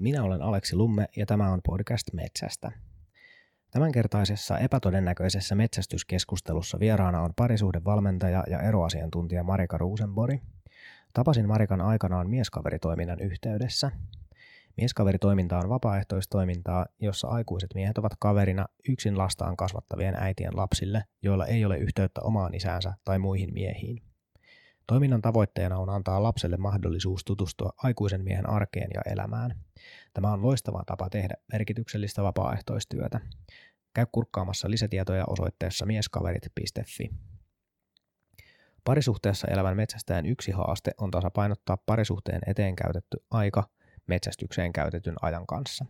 Minä olen Aleksi Lumme ja tämä on podcast Metsästä. Tämänkertaisessa epätodennäköisessä metsästyskeskustelussa vieraana on parisuhdevalmentaja ja eroasiantuntija Marika Ruusenbori. Tapasin Marikan aikanaan mieskaveritoiminnan yhteydessä. Mieskaveritoiminta on vapaaehtoistoimintaa, jossa aikuiset miehet ovat kaverina yksin lastaan kasvattavien äitien lapsille, joilla ei ole yhteyttä omaan isäänsä tai muihin miehiin. Toiminnan tavoitteena on antaa lapselle mahdollisuus tutustua aikuisen miehen arkeen ja elämään. Tämä on loistava tapa tehdä merkityksellistä vapaaehtoistyötä. Käy kurkkaamassa lisätietoja osoitteessa mieskaverit.fi. Parisuhteessa elävän metsästäjän yksi haaste on tasapainottaa parisuhteen eteen käytetty aika metsästykseen käytetyn ajan kanssa.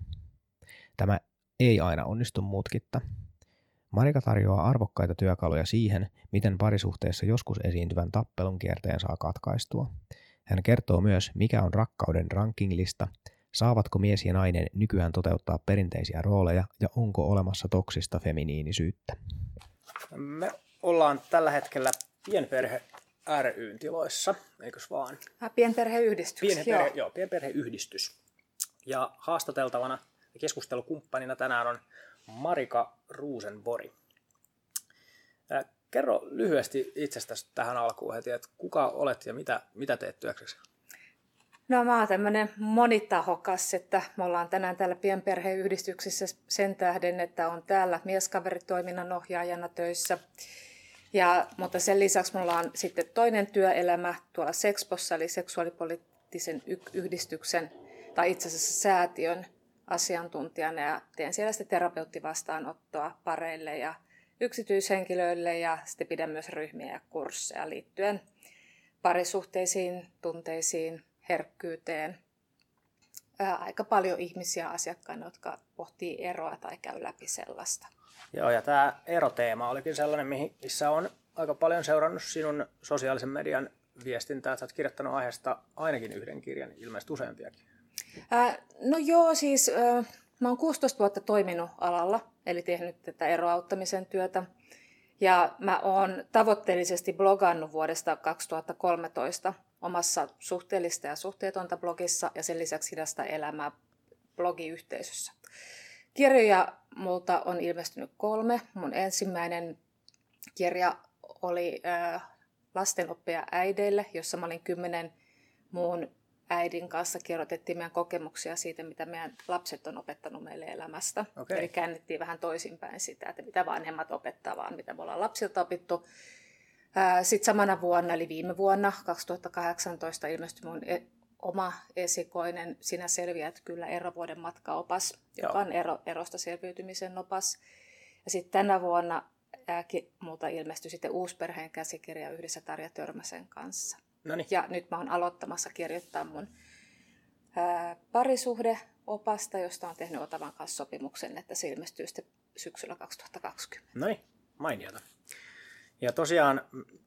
Tämä ei aina onnistu mutkitta. Marika tarjoaa arvokkaita työkaluja siihen, miten parisuhteessa joskus esiintyvän tappelun kierteen saa katkaistua. Hän kertoo myös, mikä on rakkauden rankinglista, saavatko mies ja nainen nykyään toteuttaa perinteisiä rooleja ja onko olemassa toksista feminiinisyyttä. Me ollaan tällä hetkellä pienperhe ryn tiloissa, eikös vaan? Pienperheyhdistys, pienperhe, joo. joo. pienperheyhdistys. Ja haastateltavana ja keskustelukumppanina tänään on Marika Ruusenbori. Kerro lyhyesti itsestäsi tähän alkuun heti, että kuka olet ja mitä, mitä teet työksesi? No mä oon tämmöinen monitahokas, että me ollaan tänään täällä pienperheyhdistyksissä sen tähden, että on täällä mieskaveritoiminnan ohjaajana töissä. Ja, mutta sen lisäksi mulla on sitten toinen työelämä tuolla Sexpossa, eli seksuaalipoliittisen yhdistyksen tai itse asiassa säätiön asiantuntijana ja teen siellä sitten terapeuttivastaanottoa pareille ja yksityishenkilöille ja sitten pidän myös ryhmiä ja kursseja liittyen parisuhteisiin, tunteisiin, herkkyyteen. Aika paljon ihmisiä asiakkaina, jotka pohtii eroa tai käy läpi sellaista. Joo, ja tämä eroteema olikin sellainen, missä on aika paljon seurannut sinun sosiaalisen median viestintää. Sä oot kirjoittanut aiheesta ainakin yhden kirjan, ilmeisesti useampiakin. No joo, siis mä oon 16 vuotta toiminut alalla, eli tehnyt tätä eroauttamisen työtä. Ja mä oon tavoitteellisesti blogannut vuodesta 2013 omassa suhteellista ja suhteetonta blogissa ja sen lisäksi hidasta elämää blogiyhteisössä. Kirjoja multa on ilmestynyt kolme. Mun ensimmäinen kirja oli lastenoppia äideille, jossa mä olin kymmenen muun äidin kanssa kirjoitettiin meidän kokemuksia siitä, mitä meidän lapset on opettanut meille elämästä. Okay. Eli käännettiin vähän toisinpäin sitä, että mitä vanhemmat opettaa, vaan mitä me ollaan lapsilta opittu. Sitten samana vuonna, eli viime vuonna 2018, ilmestyi mun e- oma esikoinen Sinä selviät kyllä erovuoden matkaopas, Joo. joka on ero, erosta selviytymisen opas. Ja sitten tänä vuonna ääkin, multa ilmestyi sitten uusperheen käsikirja yhdessä Tarja Törmäsen kanssa. Noniin. Ja nyt mä oon aloittamassa kirjoittaa mun ää, parisuhdeopasta, josta on tehnyt Otavan kanssa sopimuksen, että se ilmestyy sitten syksyllä 2020. No niin, mainiota. Ja tosiaan,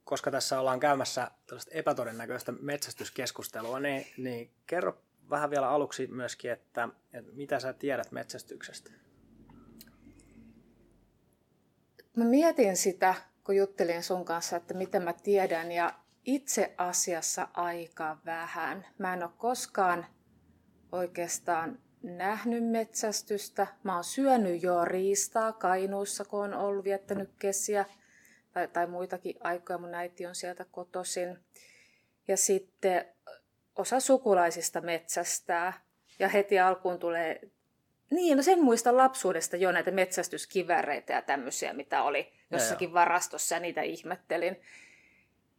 koska tässä ollaan käymässä tällaista epätodennäköistä metsästyskeskustelua, niin, niin kerro vähän vielä aluksi myöskin, että, että mitä sä tiedät metsästyksestä? Mä mietin sitä, kun juttelin sun kanssa, että mitä mä tiedän, ja itse asiassa aika vähän. Mä en ole koskaan oikeastaan nähnyt metsästystä. Mä oon syönyt jo riistaa Kainuussa, kun on ollut viettänyt kesiä tai, tai muitakin aikoja. Mun äiti on sieltä kotoisin. Ja sitten osa sukulaisista metsästää. Ja heti alkuun tulee, niin no sen muista lapsuudesta jo näitä metsästyskiväreitä ja tämmöisiä, mitä oli jossakin ja varastossa ja niitä ihmettelin.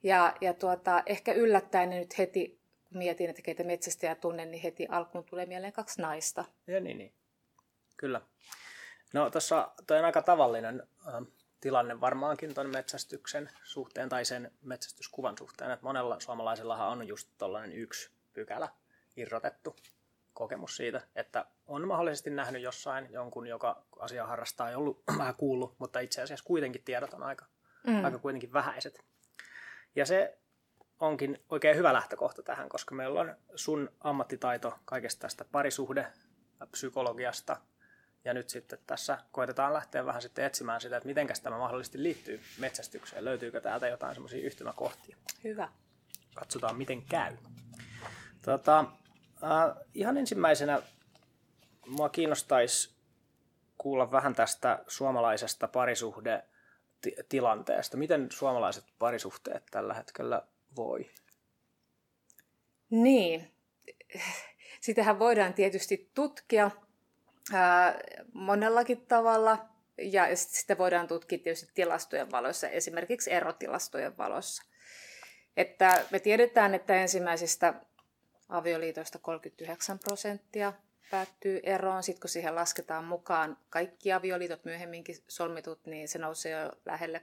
Ja, ja tuota, ehkä yllättäen nyt heti, kun mietin, että keitä metsästäjä tunnen, niin heti alkuun tulee mieleen kaksi naista. Ja niin, niin. Kyllä. No tuossa toi on aika tavallinen äh, tilanne varmaankin tuon metsästyksen suhteen tai sen metsästyskuvan suhteen, että monella suomalaisellahan on just tuollainen yksi pykälä irrotettu kokemus siitä, että on mahdollisesti nähnyt jossain jonkun, joka asiaa harrastaa ja ollut vähän kuullut, mutta itse asiassa kuitenkin tiedot on aika, mm. aika kuitenkin vähäiset. Ja se onkin oikein hyvä lähtökohta tähän, koska meillä on sun ammattitaito kaikesta tästä parisuhde, psykologiasta, ja nyt sitten tässä koitetaan lähteä vähän sitten etsimään sitä, että miten tämä mahdollisesti liittyy metsästykseen. Löytyykö täältä jotain semmoisia yhtymäkohtia? Hyvä. Katsotaan, miten käy. Tota, äh, ihan ensimmäisenä mua kiinnostaisi kuulla vähän tästä suomalaisesta parisuhdetilanteesta. Miten suomalaiset parisuhteet tällä hetkellä voi? Niin, sitähän voidaan tietysti tutkia ää, monellakin tavalla ja sitä voidaan tutkia tietysti tilastojen valossa, esimerkiksi erotilastojen valossa. Että me tiedetään, että ensimmäisistä avioliitoista 39 prosenttia päättyy eroon. Sitten kun siihen lasketaan mukaan kaikki avioliitot myöhemminkin solmitut, niin se nousee jo lähelle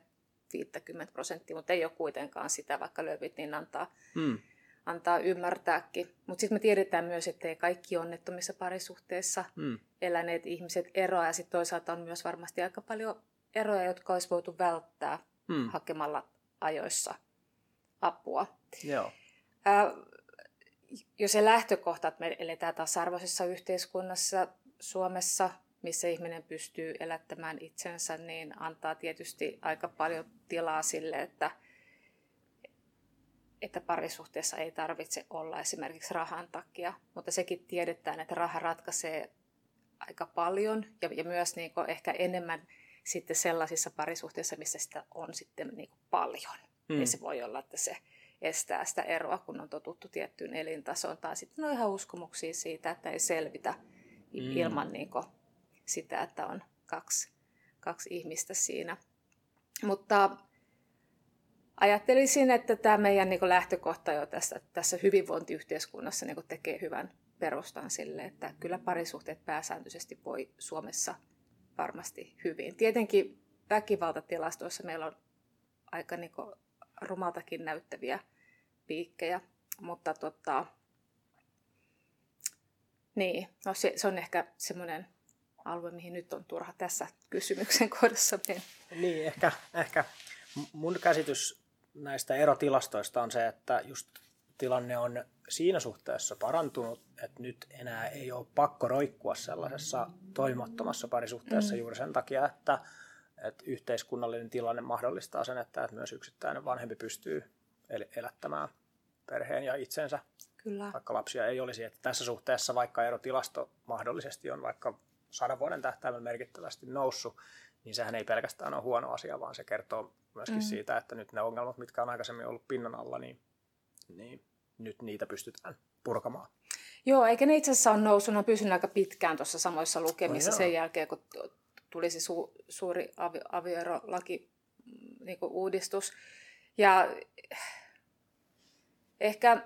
50 prosenttia, mutta ei ole kuitenkaan sitä, vaikka löyvit niin antaa, hmm. antaa ymmärtääkin. Mutta sitten me tiedetään myös, että ei kaikki onnettomissa parisuhteissa hmm. eläneet ihmiset eroa, ja sitten toisaalta on myös varmasti aika paljon eroja, jotka olisi voitu välttää hmm. hakemalla ajoissa apua. Joo. Äh, jo se lähtökohta, että me eletään tasa-arvoisessa yhteiskunnassa Suomessa, missä ihminen pystyy elättämään itsensä, niin antaa tietysti aika paljon tilaa sille, että, että parisuhteessa ei tarvitse olla esimerkiksi rahan takia. Mutta sekin tiedetään, että raha ratkaisee aika paljon ja, ja myös niin ehkä enemmän sitten sellaisissa parisuhteissa, missä sitä on sitten niin paljon. Mm. Ja se voi olla, että se estää sitä eroa, kun on totuttu tiettyyn elintasoon. Tai sitten on ihan uskomuksia siitä, että ei selvitä mm. ilman niin kuin, sitä, että on kaksi, kaksi ihmistä siinä. Mutta ajattelisin, että tämä meidän niin lähtökohta jo tässä, tässä hyvinvointiyhteiskunnassa niin tekee hyvän perustan sille, että kyllä parisuhteet pääsääntöisesti voi Suomessa varmasti hyvin. Tietenkin väkivaltatilastoissa meillä on aika niin rumaltakin näyttäviä piikkejä, mutta tota, niin, no se, se on ehkä semmoinen alue, mihin nyt on turha tässä kysymyksen kohdassa mennä. Niin, ehkä, ehkä mun käsitys näistä erotilastoista on se, että just tilanne on siinä suhteessa parantunut, että nyt enää ei ole pakko roikkua sellaisessa toimattomassa parisuhteessa mm. juuri sen takia, että, että yhteiskunnallinen tilanne mahdollistaa sen, että, myös yksittäinen vanhempi pystyy elättämään perheen ja itsensä, Kyllä. vaikka lapsia ei olisi. Että tässä suhteessa, vaikka erotilasto mahdollisesti on vaikka sadan vuoden tähtäimellä merkittävästi noussut, niin sehän ei pelkästään ole huono asia, vaan se kertoo myöskin mm. siitä, että nyt ne ongelmat, mitkä on aikaisemmin ollut pinnan alla, niin, niin nyt niitä pystytään purkamaan. Joo, eikä ne itse asiassa ole noussut, ne on pysynyt aika pitkään tuossa samoissa lukemissa no, sen jälkeen, kun tuli se su, suuri avi, avioerolaki niin uudistus. Ja ehkä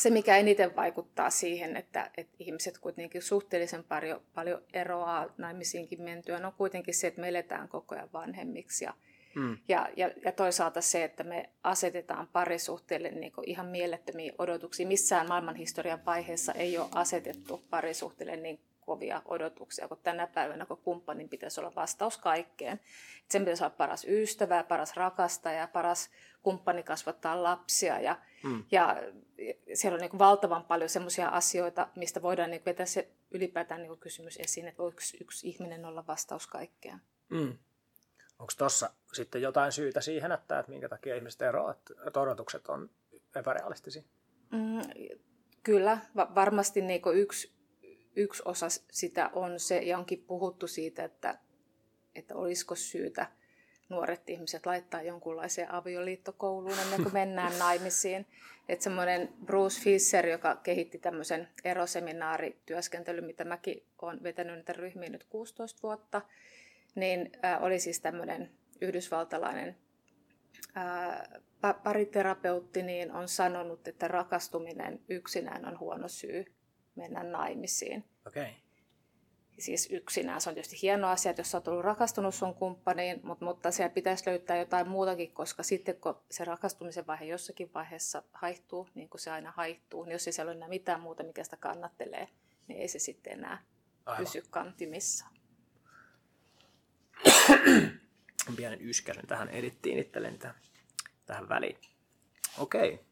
se, mikä eniten vaikuttaa siihen, että, että ihmiset kuitenkin suhteellisen paljon, paljon eroaa naimisiinkin mentyä, on kuitenkin se, että me eletään koko ajan vanhemmiksi. Ja, mm. ja, ja, ja toisaalta se, että me asetetaan parisuhteelle niin ihan mielettömiä odotuksia. Missään maailmanhistorian vaiheessa ei ole asetettu parisuhteelle niin kovia odotuksia, kun tänä päivänä, kun kumppanin pitäisi olla vastaus kaikkeen. Sen pitäisi olla paras ystävä, paras rakastaja, paras kumppani kasvattaa lapsia ja, mm. ja siellä on niin valtavan paljon sellaisia asioita, mistä voidaan niin vetää se ylipäätään niin kysymys esiin, että voiko yksi ihminen olla vastaus kaikkeen. Mm. Onko tuossa sitten jotain syytä siihen, että, että minkä takia ihmiset eroavat, että odotukset on epärealistisia? Mm, kyllä, va- varmasti niin yksi, yksi osa sitä on se, ja onkin puhuttu siitä, että, että olisiko syytä – nuoret ihmiset laittaa jonkunlaiseen avioliittokouluun ennen kuin mennään naimisiin. Että semmoinen Bruce Fisher, joka kehitti tämmöisen eroseminaarityöskentelyn, mitä mäkin olen vetänyt niitä ryhmiin nyt 16 vuotta, niin äh, oli siis tämmöinen yhdysvaltalainen äh, pariterapeutti, niin on sanonut, että rakastuminen yksinään on huono syy mennä naimisiin. Okay siis yksinään. Se on tietysti hieno asia, että jos olet ollut rakastunut sun kumppaniin, mutta, mutta siellä pitäisi löytää jotain muutakin, koska sitten kun se rakastumisen vaihe jossakin vaiheessa haihtuu, niin kuin se aina haihtuu, niin jos ei siellä ole enää mitään muuta, mikä sitä kannattelee, niin ei se sitten enää Aivan. pysy kantimissa. Pienen yskäsen tähän edittiin itselleni tähän väliin. Okei. Okay.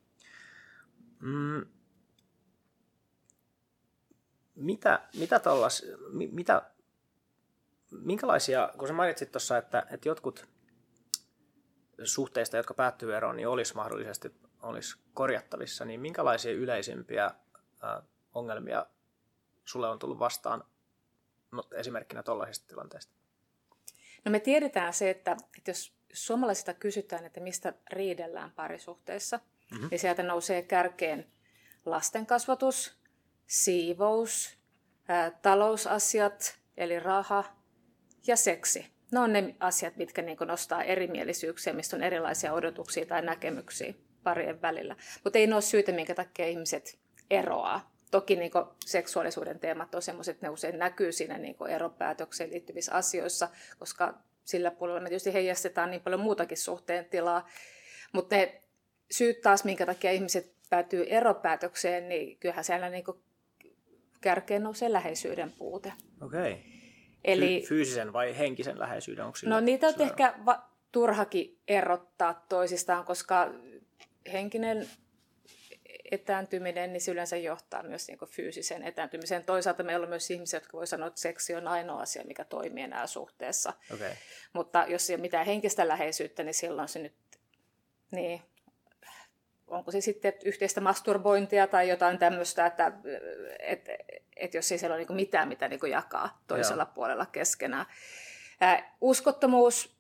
Mm, mitä, mitä tollas, mitä, minkälaisia, kun sä mainitsit tuossa, että, että jotkut suhteista, jotka päättyy eroon, niin olisi mahdollisesti olisi korjattavissa, niin minkälaisia yleisimpiä ongelmia sulle on tullut vastaan no, esimerkkinä tuollaisista tilanteista? No me tiedetään se, että, että jos suomalaisilta kysytään, että mistä riidellään parisuhteessa, mm-hmm. niin sieltä nousee kärkeen lastenkasvatus, siivous, ää, talousasiat, eli raha ja seksi. Ne on ne asiat, mitkä niin nostaa erimielisyyksiä, mistä on erilaisia odotuksia tai näkemyksiä parien välillä. Mutta ei ne ole syitä, minkä takia ihmiset eroaa. Toki niin seksuaalisuuden teemat on sellaiset, että ne usein näkyy siinä niin eropäätökseen liittyvissä asioissa, koska sillä puolella me tietysti heijastetaan niin paljon muutakin suhteen tilaa. Mutta ne syyt taas, minkä takia ihmiset päätyy eropäätökseen, niin kyllähän siellä niin kärkeen nousee läheisyyden puute. Okei. Okay. Eli, Fyysisen vai henkisen läheisyyden? Onko no niitä on ehkä va- turhakin erottaa toisistaan, koska henkinen etääntyminen, niin se yleensä johtaa myös niin fyysiseen etääntymiseen. Toisaalta meillä on myös ihmisiä, jotka voi sanoa, että seksi on ainoa asia, mikä toimii enää suhteessa. Okay. Mutta jos ei ole mitään henkistä läheisyyttä, niin silloin se nyt, niin onko se sitten yhteistä masturbointia tai jotain tämmöistä, että et, et jos ei siellä ole niin mitään, mitä niin jakaa toisella Joo. puolella keskenään. Ää, uskottomuus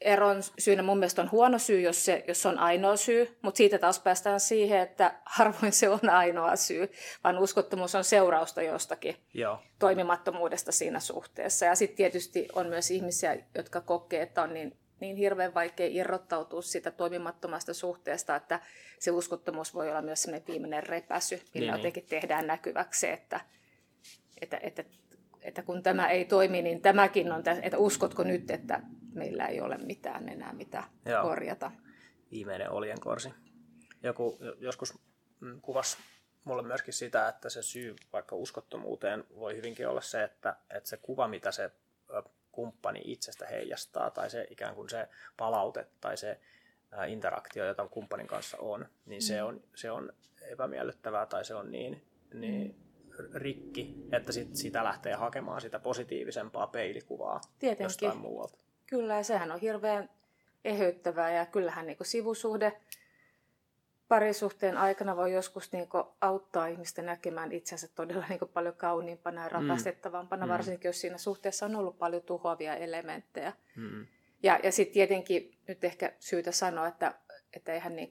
eron syynä mun mielestä on huono syy, jos se, jos se on ainoa syy, mutta siitä taas päästään siihen, että harvoin se on ainoa syy, vaan uskottomuus on seurausta jostakin Joo. toimimattomuudesta siinä suhteessa. Ja sitten tietysti on myös ihmisiä, jotka kokee, että on niin, niin hirveän vaikea irrottautua siitä toimimattomasta suhteesta, että se uskottomuus voi olla myös sellainen viimeinen repäsy, millä niin, jotenkin niin. tehdään näkyväksi, että, että, että, että kun tämä ei toimi, niin tämäkin on, että uskotko nyt, että meillä ei ole mitään enää mitä Joo. korjata. Viimeinen oljenkorsi. Joku joskus mm, kuvasi mulle myöskin sitä, että se syy vaikka uskottomuuteen voi hyvinkin olla se, että, että se kuva, mitä se kumppani itsestä heijastaa, tai se ikään kuin se palaute tai se interaktio, jota kumppanin kanssa on, niin mm. se, on, se on epämiellyttävää tai se on niin, niin mm. rikki, että sit sitä lähtee hakemaan sitä positiivisempaa peilikuvaa Tietenkin. jostain muualta. Kyllä, ja sehän on hirveän eheyttävää ja kyllähän niin sivusuhde parisuhteen aikana voi joskus niin auttaa ihmistä näkemään itsensä todella niin paljon kauniimpana ja mm. rakastettavampana, mm. varsinkin jos siinä suhteessa on ollut paljon tuhoavia elementtejä. Mm. Ja, ja sitten tietenkin nyt ehkä syytä sanoa, että, että eihän niin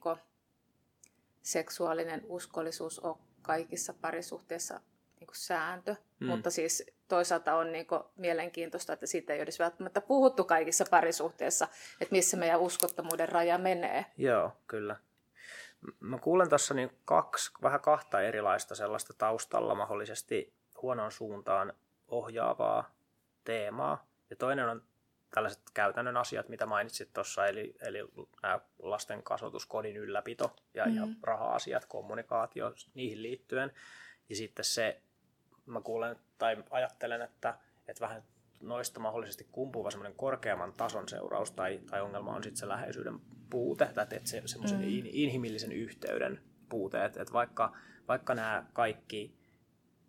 seksuaalinen uskollisuus ole kaikissa parisuhteissa niin sääntö, mm. mutta siis toisaalta on niin mielenkiintoista, että siitä ei olisi välttämättä puhuttu kaikissa parisuhteissa, että missä meidän uskottomuuden raja menee. Joo, kyllä. Mä kuulen tuossa niin kaksi, vähän kahta erilaista sellaista taustalla mahdollisesti huonoon suuntaan ohjaavaa teemaa. Ja toinen on tällaiset käytännön asiat, mitä mainitsit tuossa, eli, eli nämä lasten kasvatus, kodin ylläpito ja, mm. ja raha-asiat, kommunikaatio niihin liittyen. Ja sitten se, mä kuulen tai ajattelen, että, että vähän noista mahdollisesti kumpuva semmoinen korkeamman tason seuraus tai, tai ongelma on sitten se läheisyyden puute, tai että se, semmoisen mm. inhimillisen yhteyden puute, että, että vaikka, vaikka nämä kaikki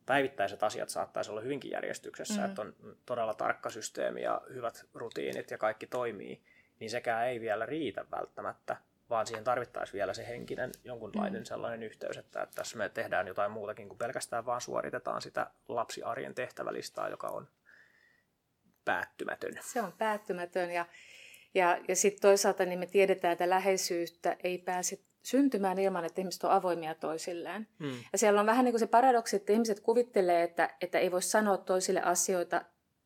päivittäiset asiat saattaisi olla hyvinkin järjestyksessä, mm. että on todella tarkka systeemi ja hyvät rutiinit ja kaikki toimii, niin sekään ei vielä riitä välttämättä, vaan siihen tarvittaisiin vielä se henkinen jonkunlainen mm. sellainen yhteys, että, että tässä me tehdään jotain muutakin kuin pelkästään vaan suoritetaan sitä lapsiarjen tehtävälistaa, joka on päättymätön. Se on päättymätön ja, ja, ja sitten toisaalta niin me tiedetään, että läheisyyttä ei pääse syntymään ilman, että ihmiset on avoimia toisilleen. Hmm. Ja siellä on vähän niin kuin se paradoksi, että ihmiset kuvittelee, että, että ei voi sanoa toisille asioita,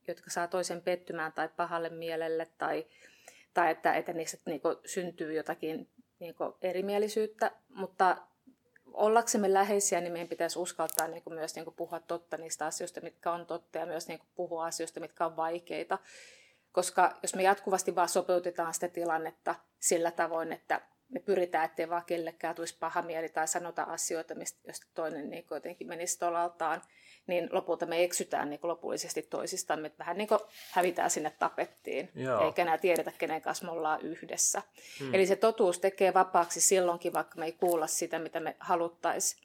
jotka saa toisen pettymään tai pahalle mielelle tai, tai että, että niistä niin kuin syntyy jotakin niin kuin erimielisyyttä, mutta ollaksemme läheisiä, niin meidän pitäisi uskaltaa niin kuin myös niin kuin puhua totta niistä asioista, mitkä on totta, ja myös niin kuin puhua asioista, mitkä on vaikeita. Koska jos me jatkuvasti vaan sopeutetaan sitä tilannetta sillä tavoin, että me pyritään, ettei vaan kellekään tulisi paha mieli tai sanota asioita, mistä, josta toinen niin jotenkin menisi tolaltaan, niin lopulta me eksytään niin lopullisesti toisistamme, että vähän niin kuin hävitään sinne tapettiin, Joo. eikä enää tiedetä, kenen kanssa me ollaan yhdessä. Hmm. Eli se totuus tekee vapaaksi silloinkin, vaikka me ei kuulla sitä, mitä me haluttaisiin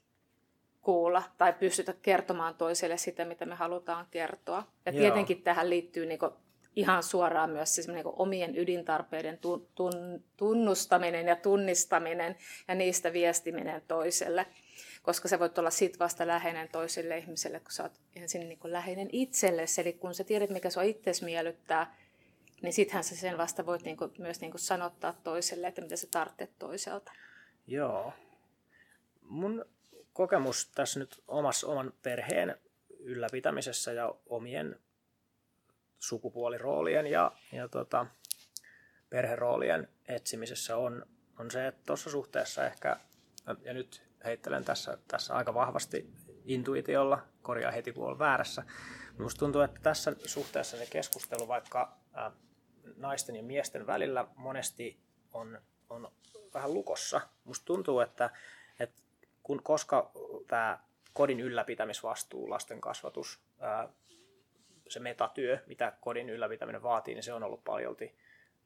kuulla, tai pystytä kertomaan toiselle sitä, mitä me halutaan kertoa. Ja Joo. tietenkin tähän liittyy niin ihan suoraan myös siis niin omien ydintarpeiden tunnustaminen ja tunnistaminen ja niistä viestiminen toiselle. koska sä voit olla sit vasta läheinen toiselle ihmiselle, kun sä oot ensin niin läheinen itsellesi. Eli kun sä tiedät, mikä sua itsesi miellyttää, niin sittenhän sä sen vasta voit niin kuin, myös niin kuin sanottaa toiselle, että mitä sä tarvitset toiselta. Joo. Mun kokemus tässä nyt omassa, oman perheen ylläpitämisessä ja omien sukupuoliroolien ja, ja tota, perheroolien etsimisessä on, on se, että tuossa suhteessa ehkä, ja nyt heittelen tässä, tässä aika vahvasti intuitiolla, korjaa heti kun olen väärässä. Minusta tuntuu, että tässä suhteessa se keskustelu vaikka ä, naisten ja miesten välillä monesti on, on vähän lukossa. Minusta tuntuu, että, että kun, koska tämä kodin ylläpitämisvastuu, lasten kasvatus, ää, se metatyö, mitä kodin ylläpitäminen vaatii, niin se on ollut paljolti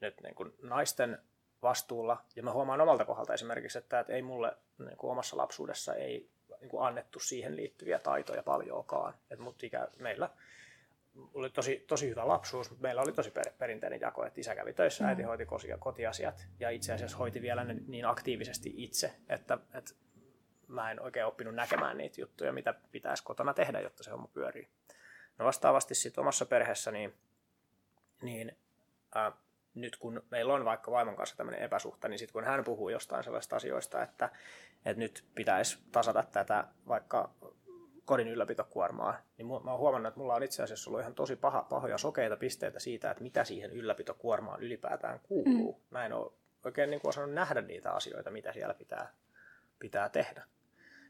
nyt niin kuin naisten vastuulla. Ja mä huomaan omalta kohdalta esimerkiksi, että, ei mulle niin kuin omassa lapsuudessa ei niin kuin annettu siihen liittyviä taitoja paljoakaan. mut ikä, meillä oli tosi, tosi hyvä lapsuus, mutta meillä oli tosi per, perinteinen jako, että isä kävi töissä, mm. äiti hoiti kotiasiat ja itse asiassa hoiti vielä ne niin aktiivisesti itse, että, että mä en oikein oppinut näkemään niitä juttuja, mitä pitäisi kotona tehdä, jotta se homma pyörii. No vastaavasti sitten omassa perheessä, niin, niin ää, nyt kun meillä on vaikka vaimon kanssa tämmöinen epäsuhta, niin sitten kun hän puhuu jostain sellaista asioista, että, että nyt pitäisi tasata tätä vaikka kodin ylläpitokuormaa, niin mä oon huomannut, että mulla on itse asiassa ollut ihan tosi paha, pahoja sokeita pisteitä siitä, että mitä siihen ylläpitokuormaan ylipäätään kuuluu. Mm. Mä en ole oikein niin kuin osannut nähdä niitä asioita, mitä siellä pitää, pitää tehdä.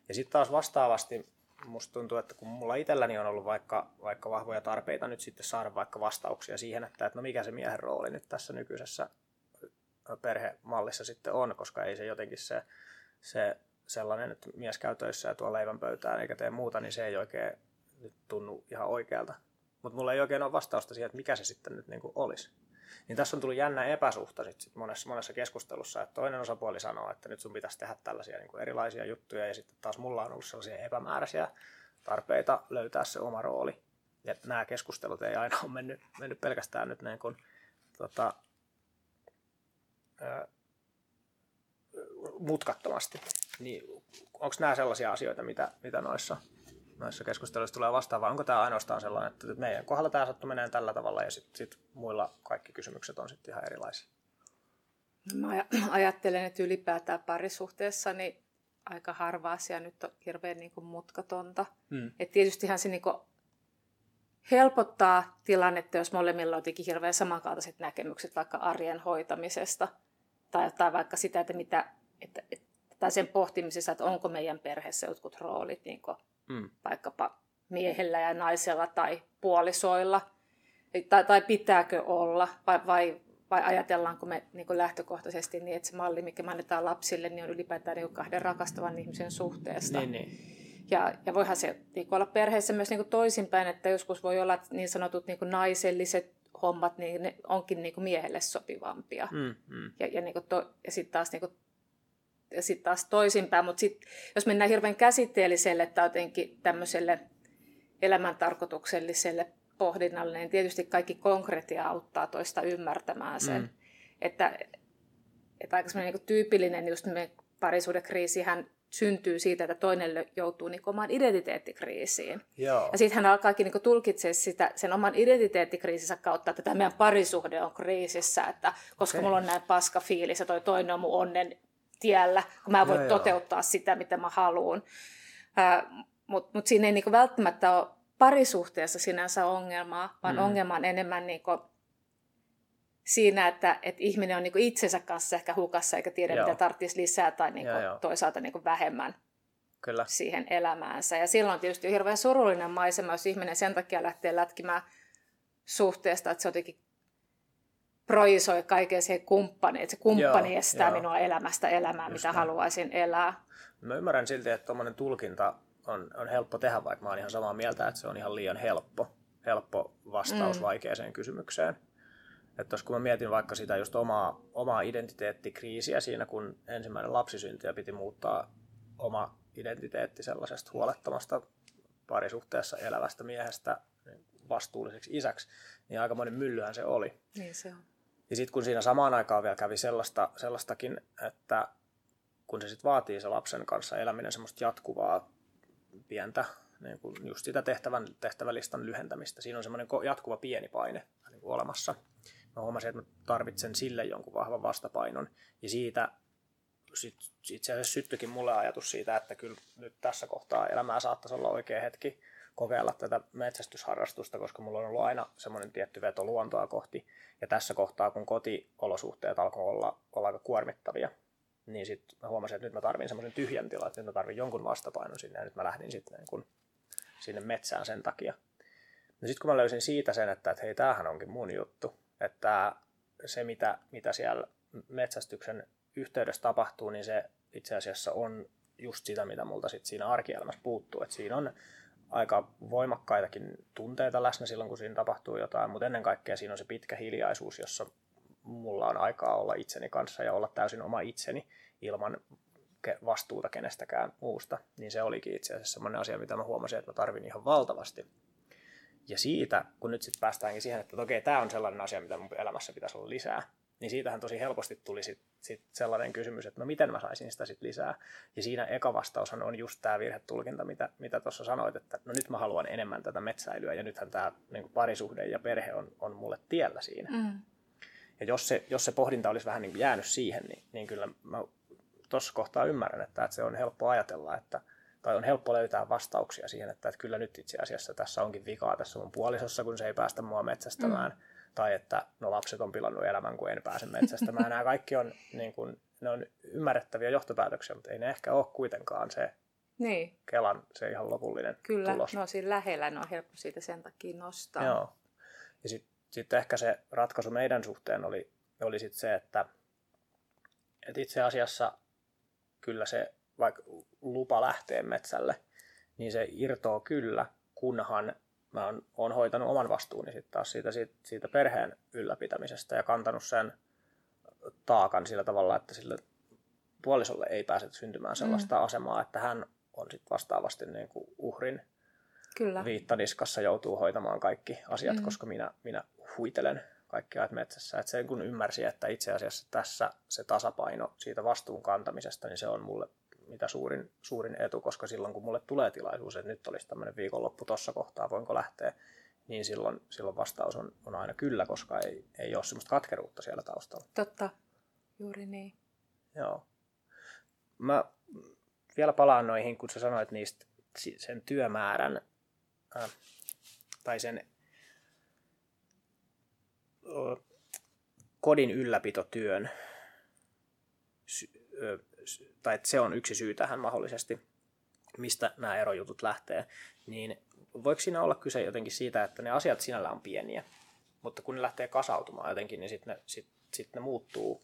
Ja sitten taas vastaavasti musta tuntuu, että kun mulla itselläni on ollut vaikka, vaikka vahvoja tarpeita nyt sitten saada vaikka vastauksia siihen, että, että no mikä se miehen rooli nyt tässä nykyisessä perhemallissa sitten on, koska ei se jotenkin se, se sellainen, että mies käy töissä ja tuo leivän pöytään eikä tee muuta, niin se ei oikein nyt tunnu ihan oikealta. Mutta mulla ei oikein ole vastausta siihen, että mikä se sitten nyt niin kuin olisi. Niin tässä on tullut jännä epäsuhta sit, sit monessa, monessa keskustelussa, että toinen osapuoli sanoo, että nyt sun pitäisi tehdä tällaisia niin kuin erilaisia juttuja, ja sitten taas mulla on ollut sellaisia epämääräisiä tarpeita löytää se oma rooli. Ja nämä keskustelut ei aina ole mennyt, mennyt pelkästään nyt niin kuin, tota, mutkattomasti. Niin, onko nämä sellaisia asioita, mitä, mitä noissa noissa keskusteluissa tulee vastaan, vai onko tämä ainoastaan sellainen, että meidän kohdalla tämä sattuu menee tällä tavalla ja sitten sit muilla kaikki kysymykset on sitten ihan erilaisia? No mä ajattelen, että ylipäätään parisuhteessa niin aika harva asia nyt on hirveän niin kuin mutkatonta. Hmm. Et tietystihan se niin kuin helpottaa tilannetta, jos molemmilla on jotenkin hirveän samankaltaiset näkemykset vaikka arjen hoitamisesta tai, tai vaikka sitä, että mitä, että, että, tai sen pohtimisessa, että onko meidän perheessä jotkut roolit niin kuin mm. vaikkapa miehellä ja naisella tai puolisoilla, tai, tai pitääkö olla, vai, vai, vai ajatellaanko me niin kuin lähtökohtaisesti niin, että se malli, mikä me annetaan lapsille, niin on ylipäätään niin kahden rakastavan ihmisen suhteesta. Niin, niin. Ja, ja voihan se niin olla perheessä myös niin kuin toisinpäin, että joskus voi olla niin sanotut niin kuin naiselliset hommat, niin ne onkin niin kuin miehelle sopivampia. Mm, mm. Ja, ja, niin kuin to, ja sitten taas niin kuin ja sitten taas toisinpäin. Mutta sit, jos mennään hirveän käsitteelliselle tai jotenkin tämmöiselle elämäntarkoitukselliselle pohdinnalle, niin tietysti kaikki konkretia auttaa toista ymmärtämään sen. Mm. Että, että aika niin tyypillinen just parisuudekriisihän syntyy siitä, että toinen joutuu niin omaan identiteettikriisiin. Joo. Ja sitten hän alkaakin niin tulkitsemaan sitä sen oman identiteettikriisinsä kautta, että tämä meidän parisuhde on kriisissä, että koska okay. mulla on näin paska fiilis ja toi toinen on mun onnen tiellä, kun mä voin joo, toteuttaa joo. sitä, mitä mä haluan. Mutta mut siinä ei niinku välttämättä ole parisuhteessa sinänsä ongelmaa, vaan mm. ongelma on enemmän niinku siinä, että, että ihminen on niinku itsensä kanssa ehkä hukassa eikä tiedä, joo. mitä tarvitsisi lisää tai niinku joo, joo. toisaalta niinku vähemmän Kyllä. siihen elämäänsä. Ja silloin on tietysti hirveän surullinen maisema, jos ihminen sen takia lähtee lätkimään suhteesta, että se jotenkin projisoi kaiken siihen kumppaniin, että se kumppani joo, estää joo. minua elämästä elämää, Just mitä näin. haluaisin elää. Mä ymmärrän silti, että tuommoinen tulkinta on, on helppo tehdä, vaikka mä oon ihan samaa mieltä, että se on ihan liian helppo, helppo vastaus mm. vaikeaseen kysymykseen. Että kun mä mietin vaikka sitä just omaa, omaa identiteettikriisiä siinä, kun ensimmäinen lapsi syntyi ja piti muuttaa oma identiteetti sellaisesta huolettomasta parisuhteessa elävästä miehestä vastuulliseksi isäksi, niin aikamoinen myllyhän se oli. Niin se on. Ja sitten kun siinä samaan aikaan vielä kävi sellaista, sellaistakin, että kun se sitten vaatii se lapsen kanssa eläminen semmoista jatkuvaa pientä niin kuin just sitä tehtävän, tehtävälistan lyhentämistä. Siinä on semmoinen jatkuva pieni paine niin olemassa. Mä huomasin, että mä tarvitsen sille jonkun vahvan vastapainon. Ja siitä sit, itse asiassa syttyikin mulle ajatus siitä, että kyllä nyt tässä kohtaa elämää saattaisi olla oikea hetki kokeilla tätä metsästysharrastusta, koska mulla on ollut aina semmoinen tietty veto luontoa kohti. Ja tässä kohtaa, kun kotiolosuhteet alkoi olla, olla aika kuormittavia, niin sitten huomasin, että nyt mä tarvin semmoisen tyhjän tilan, että nyt mä tarvin jonkun vastapainon sinne, ja nyt mä lähdin sitten niin kun sinne metsään sen takia. No sitten kun mä löysin siitä sen, että, että hei, tämähän onkin mun juttu, että se mitä, mitä siellä metsästyksen yhteydessä tapahtuu, niin se itse asiassa on just sitä, mitä multa sit siinä arkielämässä puuttuu. Et siinä on aika voimakkaitakin tunteita läsnä silloin, kun siinä tapahtuu jotain, mutta ennen kaikkea siinä on se pitkä hiljaisuus, jossa mulla on aikaa olla itseni kanssa ja olla täysin oma itseni ilman vastuuta kenestäkään muusta. Niin se olikin itse asiassa sellainen asia, mitä mä huomasin, että mä tarvin ihan valtavasti. Ja siitä, kun nyt sitten päästäänkin siihen, että okei, tämä on sellainen asia, mitä mun elämässä pitäisi olla lisää, niin siitähän tosi helposti tuli sit, sit sellainen kysymys, että no miten mä saisin sitä sitten lisää. Ja siinä eka vastaushan on just tämä virhetulkinta, mitä mitä tuossa sanoit, että no nyt mä haluan enemmän tätä metsäilyä ja nythän tämä niin parisuhde ja perhe on, on mulle tiellä siinä. Mm. Ja jos se, jos se pohdinta olisi vähän niin jäänyt siihen, niin, niin kyllä mä tuossa kohtaa ymmärrän, että, että se on helppo ajatella, että, tai on helppo löytää vastauksia siihen, että, että kyllä nyt itse asiassa tässä onkin vikaa tässä mun puolisossa, kun se ei päästä mua metsästämään. Mm tai että no lapset on pilannut elämän, kun en pääse metsästämään. Nämä kaikki on, niin kuin, ne on ymmärrettäviä johtopäätöksiä, mutta ei ne ehkä ole kuitenkaan se niin. Kelan se ihan lopullinen Kyllä, tulos. no siinä lähellä, ne on helppo siitä sen takia nostaa. Joo. Ja sitten sit ehkä se ratkaisu meidän suhteen oli, oli sit se, että, että itse asiassa kyllä se, vaikka lupa lähtee metsälle, niin se irtoo kyllä, kunhan mä oon, oon hoitanut oman vastuuni sitten taas siitä, siitä, siitä perheen ylläpitämisestä ja kantanut sen taakan sillä tavalla, että sille puolisolle ei pääse syntymään sellaista mm. asemaa, että hän on sitten vastaavasti niin kuin uhrin Kyllä. viittaniskassa joutuu hoitamaan kaikki asiat, mm. koska minä, minä huitelen kaikki ajat metsässä. Et sen kun ymmärsi, että itse asiassa tässä se tasapaino siitä vastuun kantamisesta, niin se on mulle mitä suurin, suurin etu, koska silloin kun mulle tulee tilaisuus, että nyt olisi tämmöinen viikonloppu tuossa kohtaa, voinko lähteä, niin silloin, silloin vastaus on, on aina kyllä, koska ei, ei ole semmoista katkeruutta siellä taustalla. Totta, juuri niin. Joo. Mä vielä palaan noihin, kun sä sanoit niistä sen työmäärän äh, tai sen äh, kodin ylläpitotyön tai että se on yksi syy tähän mahdollisesti, mistä nämä erojutut lähtee, niin voiko siinä olla kyse jotenkin siitä, että ne asiat sinällä on pieniä, mutta kun ne lähtee kasautumaan jotenkin, niin sitten ne, sit, sit ne muuttuu,